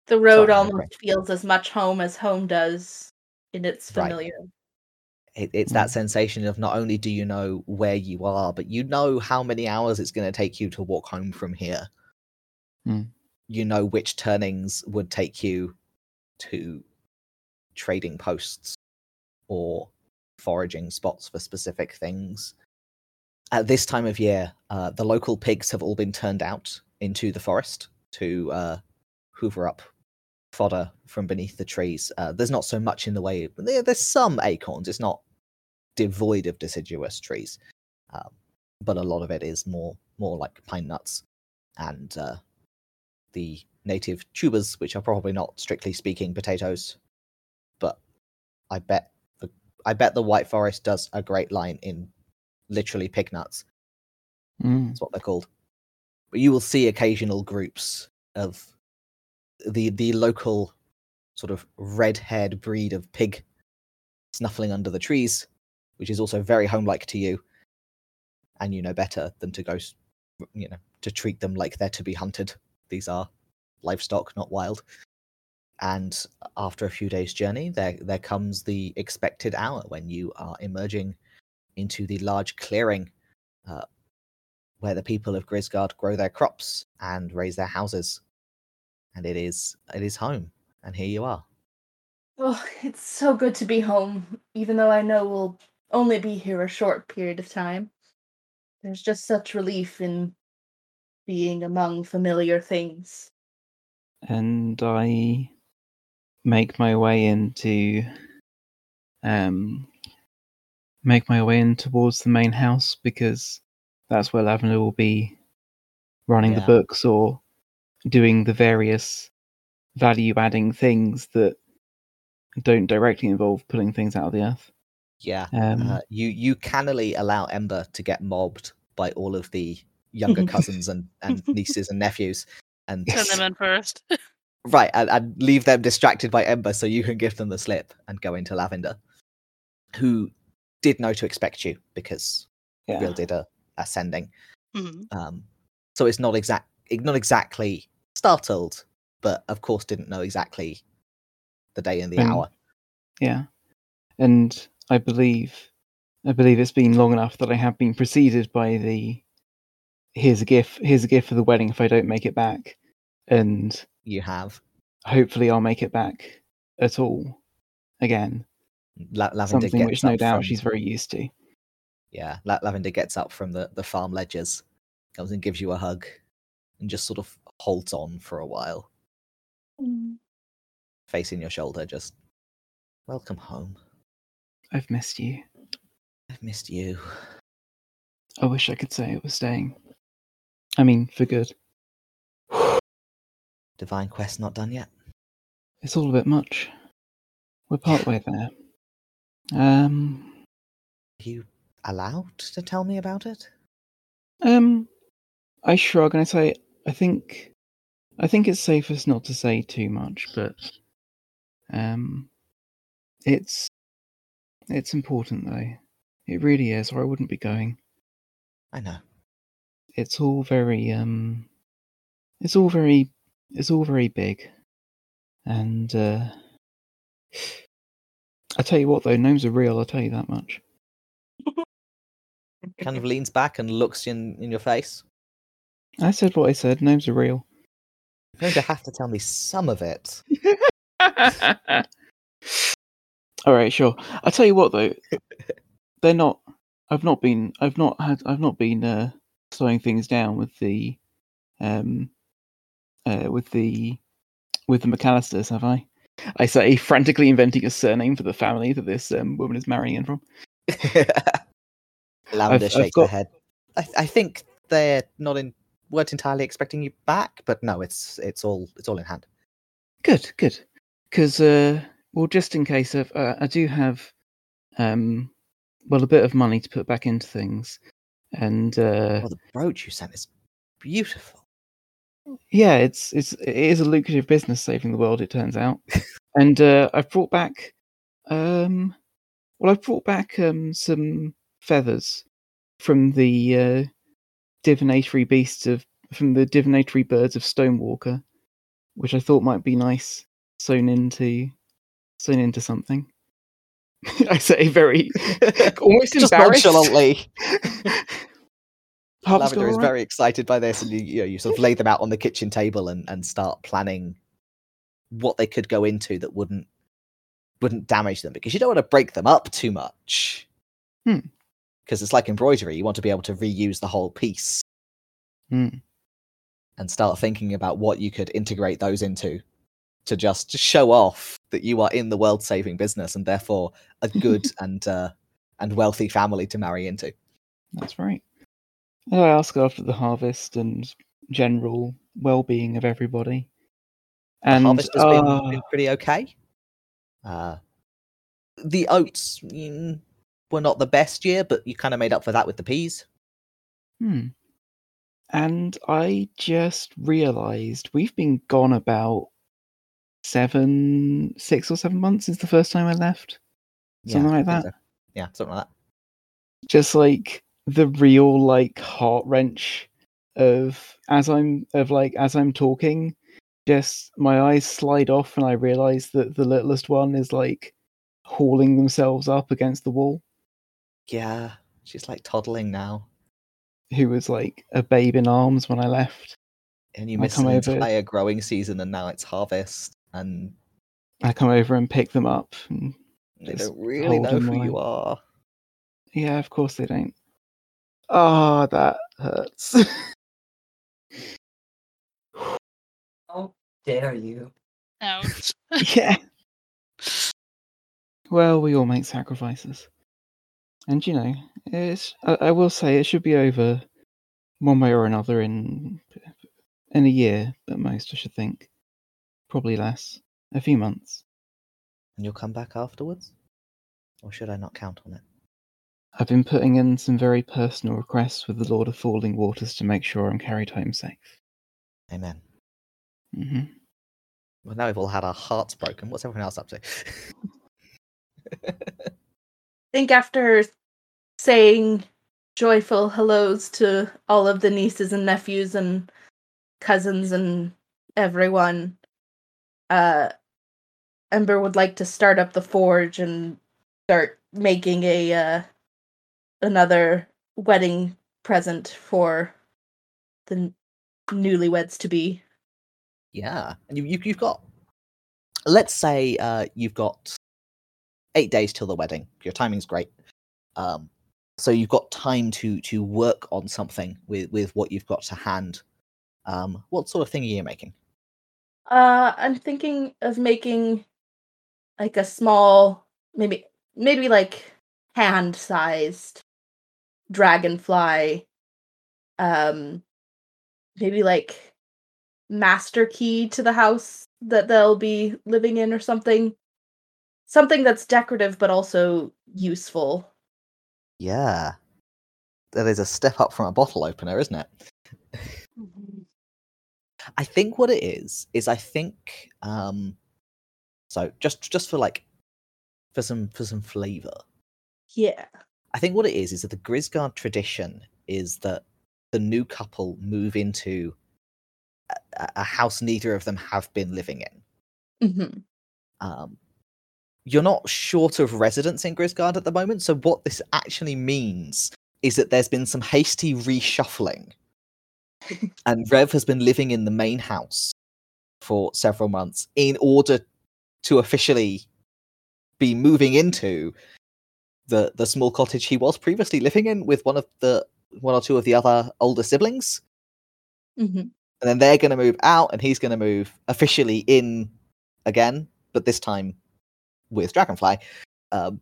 The road Sorry, almost Rebecca. feels as much home as home does in its Right. familiar. It, it's that Mm. sensation of not only do you know where you are, but you know how many hours it's going to take you to walk home from here. Mm. You know which turnings would take you to trading posts or foraging spots for specific things. At this time of year, uh, the local pigs have all been turned out into the forest to uh, hoover up fodder from beneath the trees. Uh, there's not so much in the way. There, there's some acorns. It's not devoid of deciduous trees, um, but a lot of it is more more like pine nuts and uh, the native tubers, which are probably not strictly speaking potatoes. But I bet the I bet the White Forest does a great line in literally pig nuts. Mm. That's what they're called. But you will see occasional groups of the the local sort of red-haired breed of pig snuffling under the trees, which is also very homelike to you. And you know better than to go, you know, to treat them like they're to be hunted. These are livestock, not wild. And after a few days' journey, there there comes the expected hour when you are emerging into the large clearing uh, where the people of Grisgard grow their crops and raise their houses. And it is it is home, and here you are. Oh, it's so good to be home, even though I know we'll only be here a short period of time. There's just such relief in being among familiar things. and I make my way into um make my way in towards the main house because that's where Lavender will be running Yeah. the books or doing the various value adding things that don't directly involve pulling things out of the earth. Yeah. Um, Uh, you you cannily allow Ember to get mobbed by all of the younger cousins and, and nieces and nephews, and Send them in first. right, and, and leave them distracted by Ember so you can give them the slip and go into Lavender, who did know to expect you because yeah. Will did a, a sending. Mhm. Um, so it's not exact, not exactly startled, but of course didn't know exactly the day and the When- hour. Yeah. And I believe I believe it's been long enough that I have been preceded by the here's a gift here's a gift for the wedding if I don't make it back. And You have hopefully I'll make it back at all again. La- Lavender Something which no doubt from- she's very used to. Yeah, La- Lavender gets up from the, the farm ledgers, comes and gives you a hug, and just sort of holds on for a while, mm. facing your shoulder, just welcome home. I've missed you. I've missed you. I wish I could say it was staying. I mean, for good. Divine quest not done yet. It's all a bit much. We're partway there. Um, Are you allowed to tell me about it? um, I shrug and I say, I think, I think it's safest not to say too much, but, um, it's, it's important though. It really is, or I wouldn't be going. I know. It's all very, um, it's all very, it's all very big, and uh, I tell you what though, gnomes are real. I'll tell you that much. Kind of leans back and looks in, in your face. I said what I said. Gnomes are real. You're going to have to tell me some of it. All right, sure. I'll tell you what though, they're not. I've not been. I've not had. I've not been uh, slowing things down with the, um, uh, with the, with the McAllisters, have I? I say frantically inventing a surname for the family that this um, woman is marrying in from. Lavender I've shakes got- her head. I, I think they're not in weren't entirely expecting you back, but no, it's it's all it's all in hand. Good, good. Because, uh, well, just in case of, uh, I do have, um, well a bit of money to put back into things, and uh, Well, the brooch you sent is beautiful. yeah, it's it's it is a lucrative business saving the world. It turns out, and uh, I've brought back, um, well, I've brought back um some feathers from the uh, divinatory beasts of from the divinatory birds of Stonewalker, which I thought might be nice sewn into sewn into something. I say very almost Just embarrassed. nonchalantly. Lavender is alright. very excited by this, and you, you know you sort of lay them out on the kitchen table and, and start planning what they could go into that wouldn't wouldn't damage them because you don't want to break them up too much. Hmm. Because it's like embroidery, you want to be able to reuse the whole piece Hmm. and start thinking about what you could integrate those into to just show off that you are in the world saving business and therefore a good and uh, and wealthy family to marry into. That's right. And I ask after the harvest and general well-being of everybody. The And harvest has been, uh, been pretty okay. Uh, the oats mm, were not the best year, but you kind of made up for that with the peas. hmm. And I just realised we've been gone about seven, six or seven months since the first time I left. Something I like that. so. Yeah, something like that. Just like the real like heart wrench of as I'm of like as I'm talking, just my eyes slide off and I realise that the littlest one is like hauling themselves up against the wall. Yeah, she's like toddling now, Who was like a babe in arms when I left. and you I'll miss come an over. entire growing season, and now it's harvest, and I come over and pick them up. And they don't really know who you are. yeah, of course they don't. Ah, that hurts. How dare you? Ouch. yeah. Well, we all make sacrifices. And you know, it's I, I will say it should be over one way or another in in a year at most, I should think. Probably less. A few months. And you'll come back afterwards, or should I not count on it? I've been putting in some very personal requests with the Lord of Falling Waters to make sure I'm carried home safe. Amen. hmm Well, now we've all had our hearts broken. What's everyone else up to? I think after saying joyful hellos to all of the nieces and nephews and cousins and everyone, uh, Ember would like to start up the forge and start making a uh, another wedding present for the newlyweds to be. Yeah, and you, you you've got. Let's say uh, you've got eight days till the wedding. Your timing's great. Um, so you've got time to to work on something with with what you've got to hand. Um, what sort of thing are you making? Uh, I'm thinking of making like a small, maybe maybe like hand-sized dragonfly. Um, maybe like master key to the house that they'll be living in or something. Something that's decorative but also useful. Yeah, that is a step up from a bottle opener, isn't it? I think what it is is I think um so just just for like for some for some flavor. Yeah. I think what it is is that the Grisgard tradition is that the new couple move into a, a- house neither of them have been living in. hmm Um, you're not short of residents in Grisgard at the moment, so what this actually means is that there's been some hasty reshuffling, and Rev has been living in the main house for several months in order to officially be moving into the the small cottage he was previously living in with one of the one or two of the other older siblings. Hmm and then they're going to move out and he's going to move officially in again but this time with dragonfly. Um,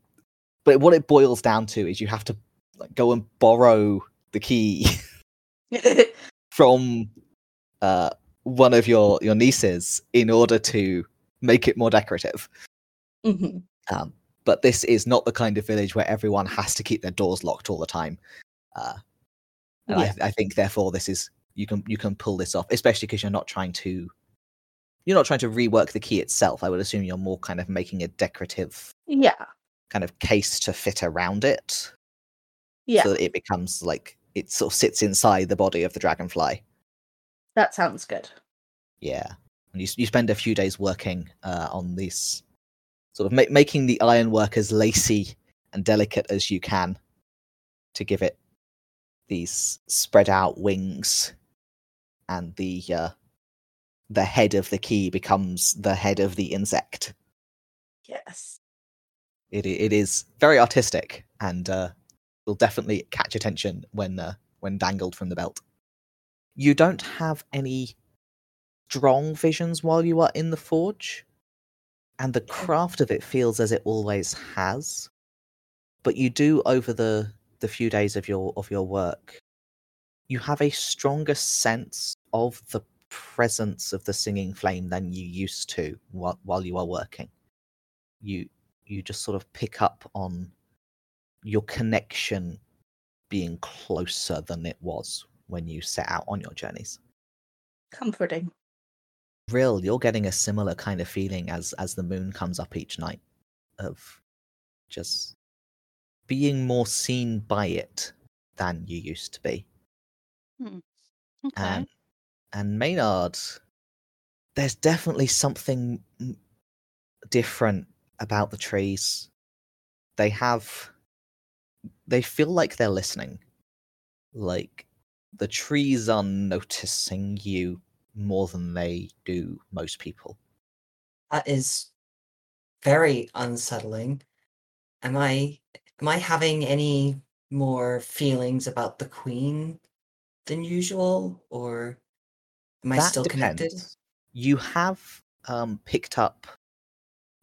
but what it boils down to is you have to like, go and borrow the key from uh, one of your your nieces in order to make it more decorative. Hmm um, but this is not the kind of village where everyone has to keep their doors locked all the time. Uh, and Yeah. I, I think therefore this is you can you can pull this off, especially because you're not trying to you're not trying to rework the key itself. I would assume you're more kind of making a decorative Yeah. kind of case to fit around it, Yeah. so that it becomes like it sort of sits inside the body of the dragonfly. that sounds good. Yeah, and you you spend a few days working uh, on these, sort of ma- making the ironwork as lacy and delicate as you can, to give it these spread out wings, and the uh, the head of the key becomes the head of the insect. Yes. It it is very artistic and uh, will definitely catch attention when uh, when dangled from the belt. You don't have any strong visions while you are in the forge, and the craft of it feels as it always has. But you do over the the few days of your of your work, you have a stronger sense of the presence of the singing flame than you used to while, while you are working. You you just sort of pick up on your connection being closer than it was when you set out on your journeys. Comforting. Real, you're getting a similar kind of feeling as as the moon comes up each night of just being more seen by it than you used to be. Hmm. Um, okay. And and Maynard, there's definitely something different about the trees. They have, they feel like they're listening. Like the trees are noticing you more than they do most people. That is very unsettling. Am I am I having any more feelings about the queen than usual, or am I That still connected? You have um, picked up.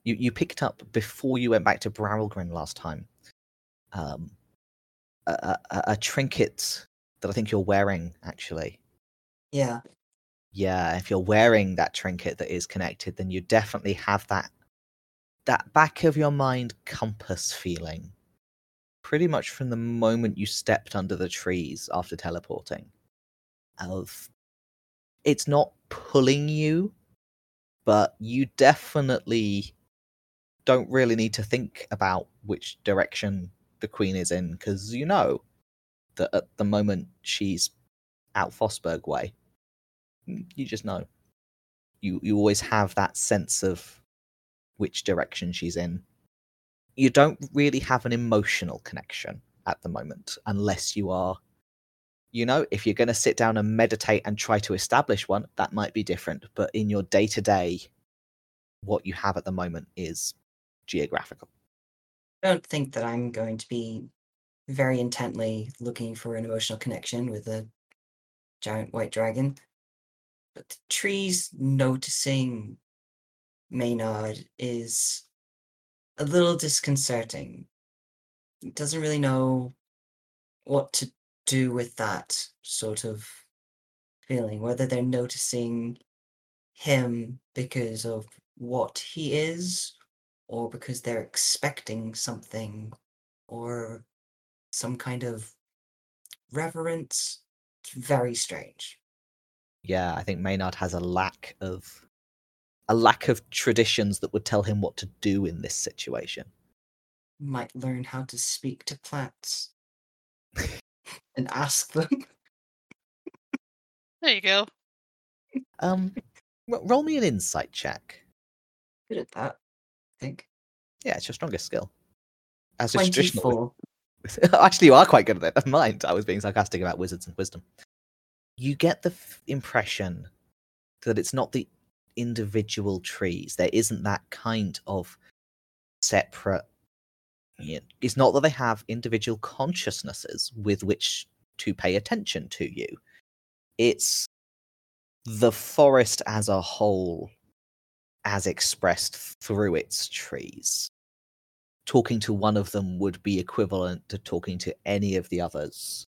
You you picked up before you went back to Browelgrin last time. Um, a, a- a trinket that I think you're wearing actually. Yeah. Yeah, if you're wearing that trinket that is connected, then you definitely have that that back of your mind compass feeling. Pretty much from the moment you stepped under the trees after teleporting. Of it's not pulling you, but you definitely don't really need to think about which direction the queen is in because you know that at the moment she's out Fosberg way. You just know. You you always have that sense of which direction she's in. You don't really have an emotional connection at the moment unless you are you know, if you're going to sit down and meditate and try to establish one, that might be different. But in your day to day, what you have at the moment is geographical. I don't think that I'm going to be very intently looking for an emotional connection with a giant white dragon. But the trees noticing Maynard is a little disconcerting. It doesn't really know what to do with that sort of feeling, whether they're noticing him because of what he is or because they're expecting something or some kind of reverence. It's very strange. Yeah, I think Maynard has a lack of a lack of traditions that would tell him what to do in this situation. Might learn how to speak to plants and ask them. There you go. Um, roll me an insight check. Good at that, I think. Yeah, it's your strongest skill. As a traditional Actually, you are quite good at it. Never mind. I was being sarcastic about wizards and wisdom. You get the f- impression that it's not the individual trees. There isn't that kind of separate. It's not that they have individual consciousnesses with which to pay attention to you. It's the forest as a whole, as expressed through its trees talking to one of them would be equivalent to talking to any of the others.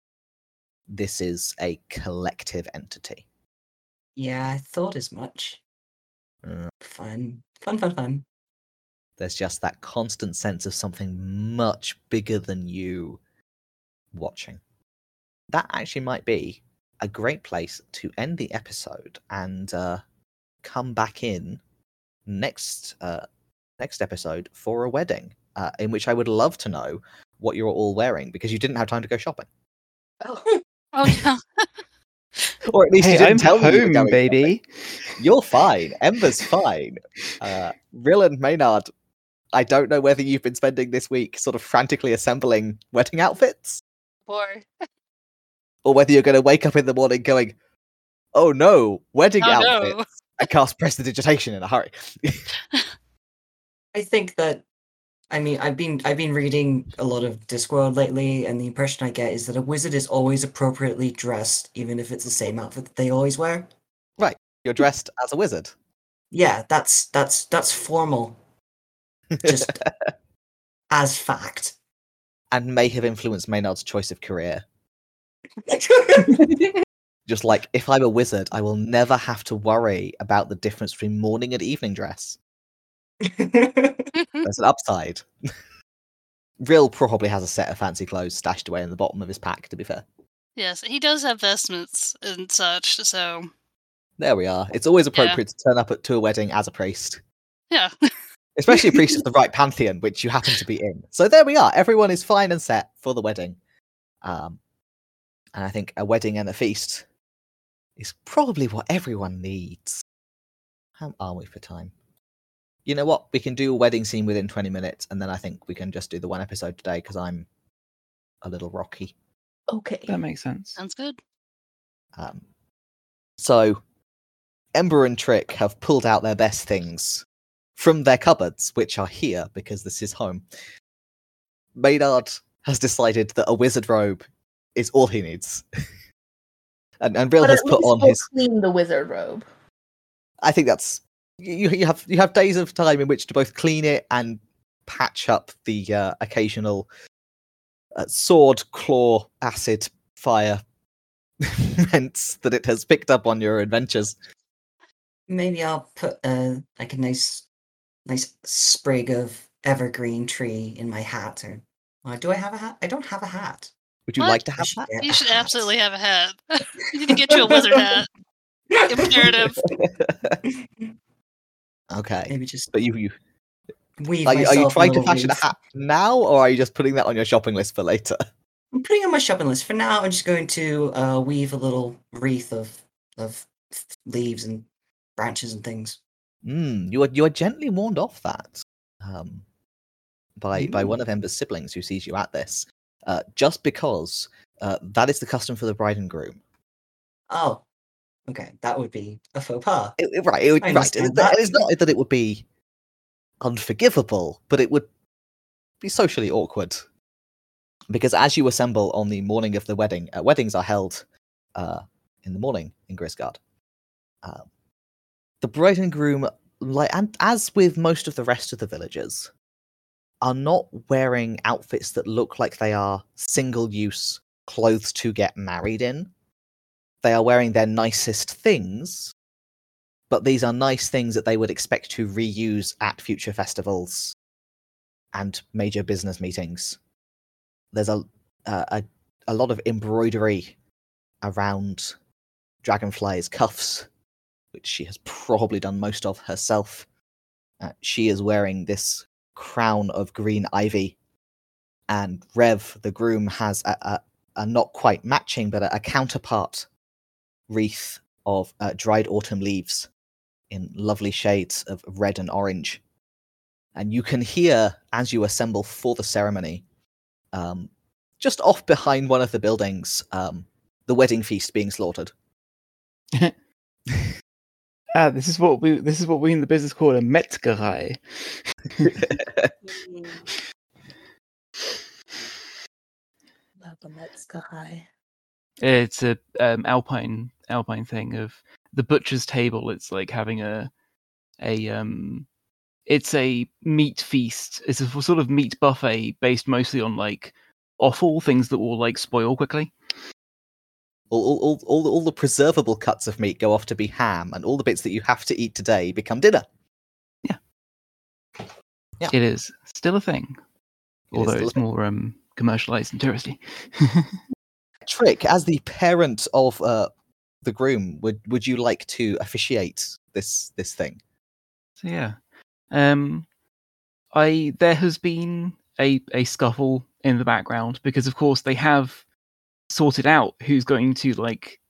This is a collective entity. Yeah, I thought as much. Uh, Fun. Fun, fun, fun. There's just that constant sense of something much bigger than you watching. That actually might be a great place to end the episode and uh, come back in next uh, next episode for a wedding, uh, in which I would love to know what you're all wearing because you didn't have time to go shopping, Oh, Oh yeah. or at least you didn't I'm tell me you were home, going baby. shopping. You're fine. Ember's fine. Uh, Rill and Maynard, I don't know whether you've been spending this week sort of frantically assembling wedding outfits, Boy. or whether you're going to wake up in the morning going, "Oh no, wedding Oh outfits!" no. I cast prestidigitation in a hurry. I think that I mean I've been I've been reading a lot of Discworld lately, and the impression I get is that a wizard is always appropriately dressed, even if it's the same outfit that they always wear. Right, you're dressed as a wizard. Yeah, that's that's that's formal, just as fact. and may have influenced Maynard's choice of career. Just like if I'm a wizard, I will never have to worry about the difference between morning and evening dress. There's an upside. Rill probably has a set of fancy clothes stashed away in the bottom of his pack, to be fair. Yes, he does have vestments and such, so There we are. It's always Yeah. appropriate to turn up at, to a wedding as a priest, yeah. especially a priest of the right pantheon, which you happen to be in. So there we are. Everyone is fine and set for the wedding. Um, and I think a wedding and a feast is probably what everyone needs. How are we for time? You know what? We can do a wedding scene within 20 minutes, and then I think we can just do the one episode today because I'm a little rocky. okay. That makes sense. Sounds good. Um, so, Ember and Trick have pulled out their best things from their cupboards, which are here because this is home. Maynard has decided that a wizard robe is all he needs. and and Bill But has at put least on his. clean the wizard robe. I think that's you. You have you have days of time in which to both clean it and patch up the uh, occasional uh, sword, claw, acid, fire rents that it has picked up on your adventures. Maybe I'll put uh, like a nice, nice sprig of evergreen tree in my hat. Or uh, do I have a hat? I don't have a hat. Would you What? like to have should that? get You should absolutely have a hat. you need to get you a wizard hat. Imperative. okay, Maybe just but you you weave are you, are you trying to fashion a hat now, or are you just putting that on your shopping list for later? I'm putting it on my shopping list for now. I'm just going to uh, weave a little wreath of of leaves and branches and things. Mm, you are you are gently warned off that um, by by one of Ember's siblings who sees you at this, uh, just because uh, that is the custom for the bride and groom. Oh, okay, that would be a faux pas. It- right, it, would- right. that. It's not that it would be unforgivable, but it would be socially awkward because as you assemble on the morning of the wedding, uh, weddings are held uh, in the morning in Grisgard. Uh, the bride and groom, like and as with most of the rest of the villagers, are not wearing outfits that look like they are single-use clothes to get married in. They are wearing their nicest things, but these are nice things that they would expect to reuse at future festivals and major business meetings. There's a uh, a, a lot of embroidery around Dragonfly's cuffs, which she has probably done most of herself. Uh, she is wearing this crown of green ivy, and Rev, the groom, has a, a, a not quite matching, but a, a counterpart wreath of uh, dried autumn leaves in lovely shades of red and orange. And you can hear as you assemble for the ceremony, um, just off behind one of the buildings, um, the wedding feast being slaughtered. Ah, this is what we this is what we in the business call a Metzgerei. Love the Metzgerei. It's a um, alpine alpine thing of the butcher's table. It's like having a a um, it's a meat feast. It's a sort of meat buffet based mostly on like offal things that will like spoil quickly. all, all, all, all, the- all the preservable cuts of meat go off to be ham, and all the bits that you have to eat today become dinner. Yeah. Yeah. It is still a thing, It although it's more um, commercialized and touristy. Trick, as the parent of uh, the groom, would would you like to officiate this this thing? So yeah, um, I there has been a a scuffle in the background because, of course, they have sorted out who's going to like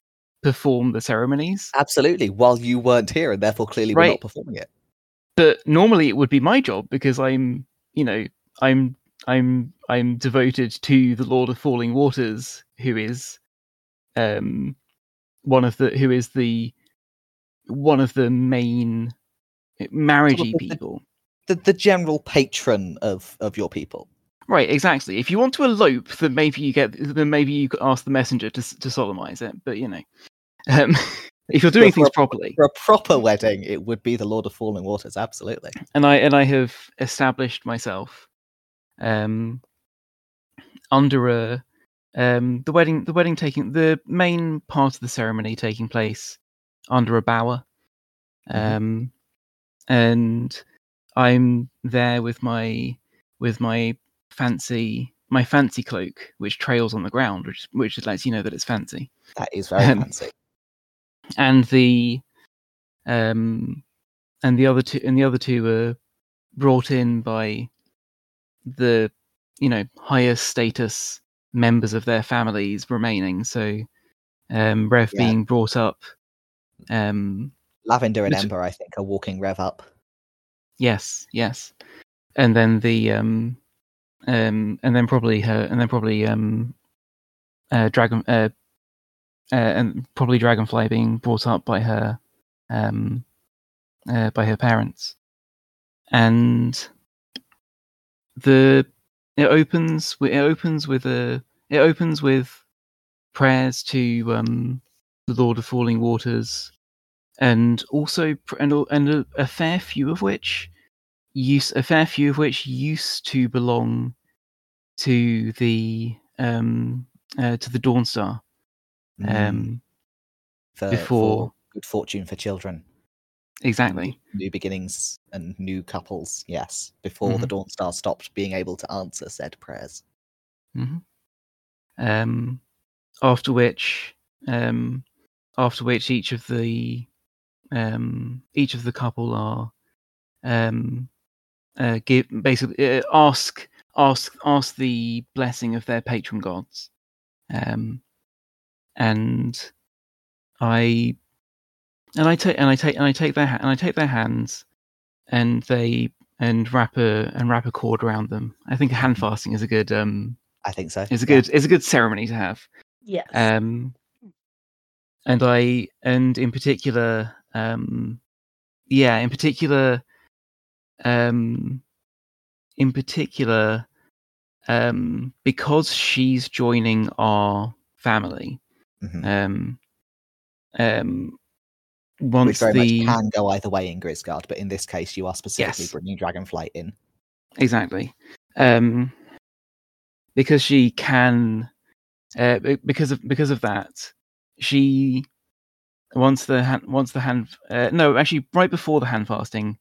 perform the ceremonies. Absolutely. While you weren't here, and therefore clearly were not performing it. But normally it would be my job because I'm, you know, I'm I'm I'm devoted to the Lord of Falling Waters, who is um one of the who is the one of the main marriagey the- people. The the general patron of of your people. Right, exactly. If you want to elope, then maybe you get then maybe you could ask the messenger to to solemnize it. But you know, um, if you're doing things a- properly, For a proper wedding, it would be the Lord of Falling Waters. Absolutely. and I and I have established myself um, under a um, the wedding the wedding taking the main part of the ceremony taking place under a bower, Mhm. um, and I'm there with my with my fancy my fancy cloak which trails on the ground which which lets you know that it's fancy That is very Um, fancy. and the um and the other two and the other two were brought in by the you know higher status members of their families remaining so um rev Yeah. being brought up um Lavender and which- Ember, I think, are walking Rev up. yes yes and then the um um and then probably her and then probably um uh dragon uh, uh and probably dragonfly being brought up by her um uh, by her parents and the it opens it opens with a it opens with prayers to um the lord of falling waters and also and, a- and a, a fair few of which use a fair few of which used to belong to the um uh, to the Dawnstar Mm, um for, before- for good fortune for children, exactly new beginnings, and new couples. Yes, before Mm-hmm. the Dawn Star stopped being able to answer said prayers. hmm Um, after which, um, after which each of the, um, each of the couple are, um, uh, give basically uh, ask ask ask the blessing of their patron gods, um, and I, and I take and I take and I take their ha- and I take their hands, and they and wrap a and wrap a cord around them. I think hand fasting is a good um I think so. is a yeah. good is a good ceremony to have. Yes. Um, and I and in particular, um, yeah, in particular, um, in particular, um, because she's joining our family. Mhm. Um, um, Which once very the much can go either way in Grisgard, but in this case, you are specifically Yes. bringing Dragonflight in. exactly um because she can uh, because of because of that she once the hand once the hand uh, no actually right before the hand fasting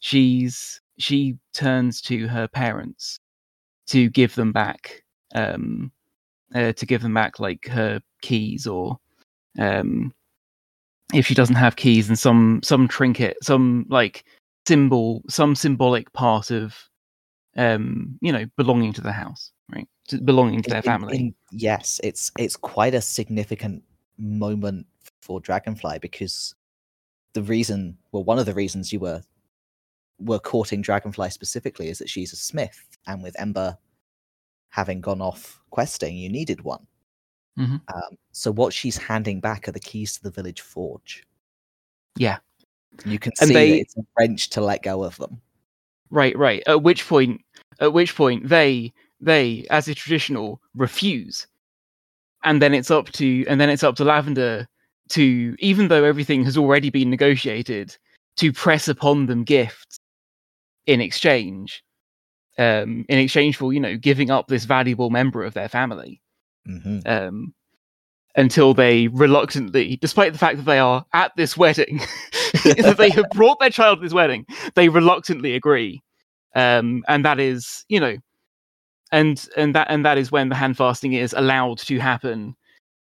she's she turns to her parents to give them back um uh, to give them back like her keys or um if she doesn't have keys and some some trinket some like symbol some symbolic part of um you know belonging to the house right to belonging to their in- family in- yes, it's it's quite a significant moment for Dragonfly because the reason, well, one of the reasons you were were courting Dragonfly specifically is that she's a smith, and with Ember having gone off questing, you needed one. Mhm. Um, so what she's handing back are the keys to the village forge. yeah You can And see they- it's a wrench to let go of them. right right at which point at which point they they as a traditional refuse and then it's up to and then it's up to lavender to even though everything has already been negotiated to press upon them gifts in exchange um in exchange for you know giving up this valuable member of their family hmm um, until they reluctantly, despite the fact that they are at this wedding, that they have brought their child to this wedding, they reluctantly agree um, and that is you know, and and that and that is when the hand fasting is allowed to happen.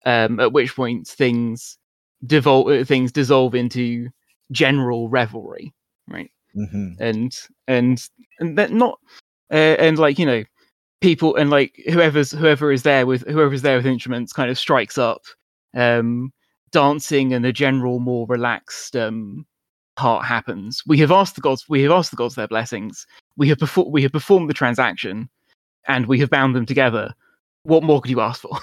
Um, at which point things devolve, uh, things dissolve into general revelry, right? hmm and and and that not uh, and like you know people and like whoever's whoever is there with whoever's there with instruments kind of strikes up um dancing and a general more relaxed um part happens. We have asked the gods we have asked the gods their blessings. We have performed we have performed the transaction and we have bound them together. What more could you ask for?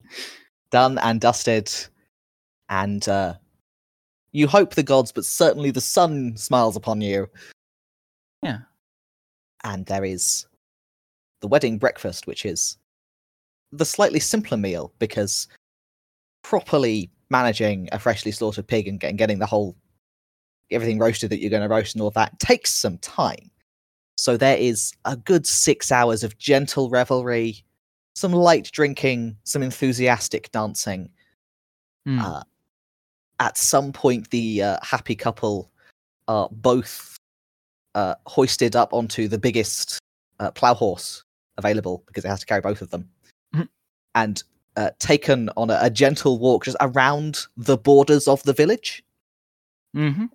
Done and dusted, and uh, you hope the gods, but certainly the sun smiles upon you. Yeah. And there is the wedding breakfast, which is the slightly simpler meal because properly managing a freshly slaughtered pig and getting, getting the whole everything roasted that you're going to roast and all that takes some time. So there is a good six hours of gentle revelry, some light drinking, some enthusiastic dancing. Hmm. Uh, at some point, the uh, happy couple are both uh, hoisted up onto the biggest uh, plow horse available because it has to carry both of them, Mhm. and uh, taken on a, a gentle walk just around the borders of the village. Hmm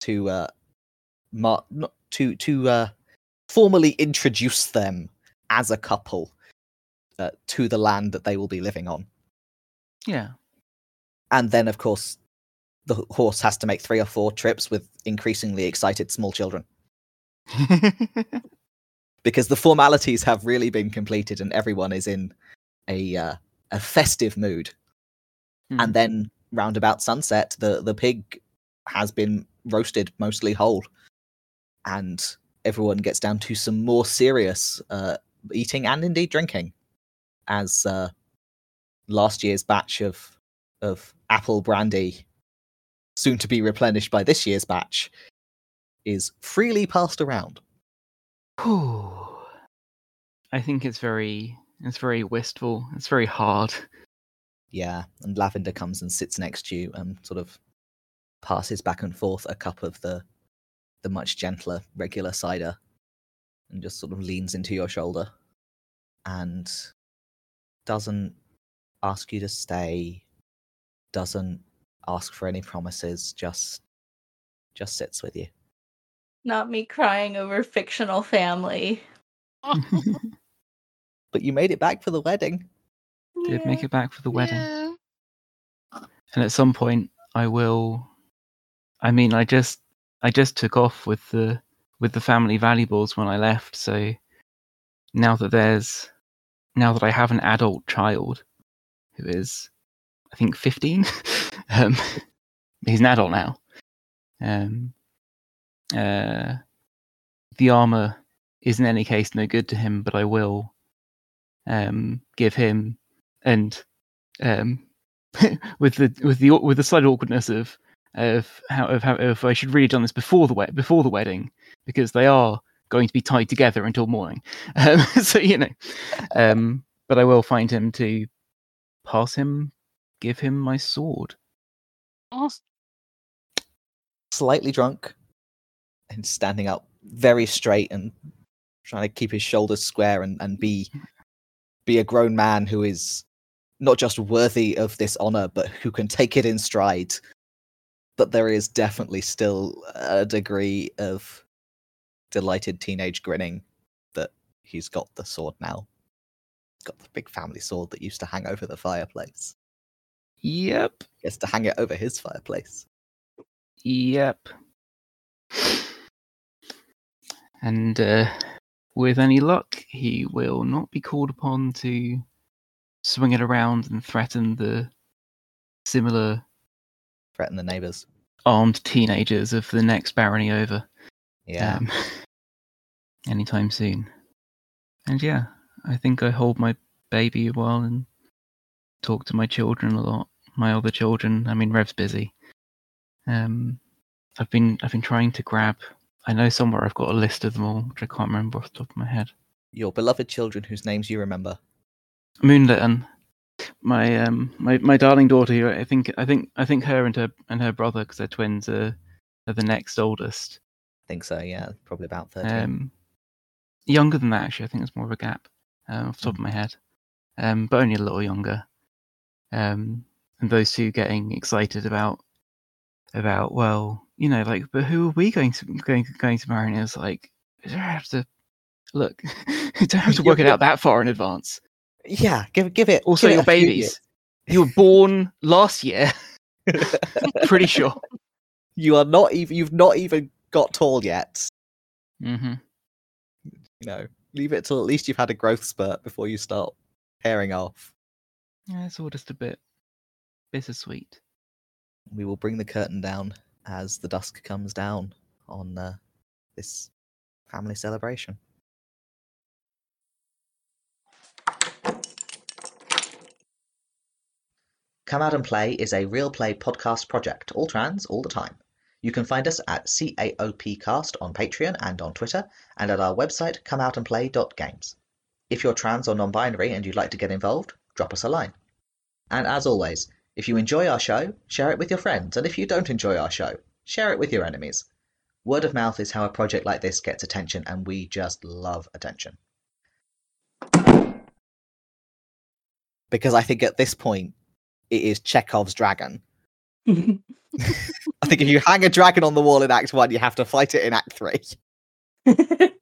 to uh, mar- not, to to uh, formally introduce them as a couple uh, to the land that they will be living on. yeah. And then of course the horse has to make three or four trips with increasingly excited small children because the formalities have really been completed and everyone is in a uh, a festive mood. Hmm. and then round about sunset the the pig has been roasted mostly whole. And everyone gets down to some more serious uh, eating and indeed drinking as uh, last year's batch of of apple brandy soon to be replenished by this year's batch is freely passed around Whew. I think it's very it's very wistful. It's very hard. Yeah, and Lavender comes and sits next to you and sort of passes back and forth a cup of the the much gentler regular cider and just sort of leans into your shoulder and doesn't ask you to stay, doesn't ask for any promises, just just sits with you. Not me crying over fictional family. But you made it back for the wedding. Did make it back for the wedding. Yeah. And at some point I will I mean I just I just took off with the with the family valuables when I left, so now that there's now that I have an adult child who is I think 15 um he's an adult now. Um uh the armor is in any case no good to him, but I will um give him and um with the with the with the slight awkwardness of of how of how if I should really have done this before the wed before the wedding because they are going to be tied together until morning. Um, so you know, um, but I will find him to pass him, give him my sword. Awesome. slightly drunk and standing up very straight and trying to keep his shoulders square and, and be be a grown man who is not just worthy of this honor but who can take it in stride. But there is definitely still a degree of delighted teenage grinning that he's got the sword now. Got the big family sword that used to hang over the fireplace. Yep, He gets to hang it over his fireplace. Yep. And uh, with any luck, he will not be called upon to swing it around and threaten the similar threaten the neighbors armed teenagers of the next barony over yeah um, anytime soon. And yeah, I think I hold my baby a while and talk to my children a lot. My other children, I mean, Rev's busy. Um, I've been I've been trying to grab. I know somewhere I've got a list of them all, which I can't remember off the top of my head. your beloved children whose names you remember Moonlit my um my, my darling daughter who I think I think I think her and her and her brother because they're twins are, are the next oldest. I think so. Yeah, probably about thirteen. Um, younger than that, actually. I think there's more of a gap um, off the top of my head, um, but only a little younger. Um, and those two getting excited about about well, you know, like, but who are we going to going going to marry? And it's like, don't have to look, you don't have to work it out that far in advance. yeah, give give it. Also, give your few babies. You were born last year. Pretty sure. you are not even. You've not even got tall yet. Mm-hmm. You know, leave it till at least you've had a growth spurt before you start pairing off. Yeah, it's all just a bit bittersweet. We will bring the curtain down as the dusk comes down on uh, this family celebration. Come Out and Play is a real play podcast project, all trans, all the time. You can find us at CAOPcast on Patreon and on Twitter, and at our website, comeoutandplay.games. If you're trans or non binary and you'd like to get involved, drop us a line. And as always, if you enjoy our show, share it with your friends, and if you don't enjoy our show, share it with your enemies. Word of mouth is how a project like this gets attention, and we just love attention. Because I think at this point, it is Chekhov's dragon. I think if you hang a dragon on the wall in Act 1, you have to fight it in Act 3.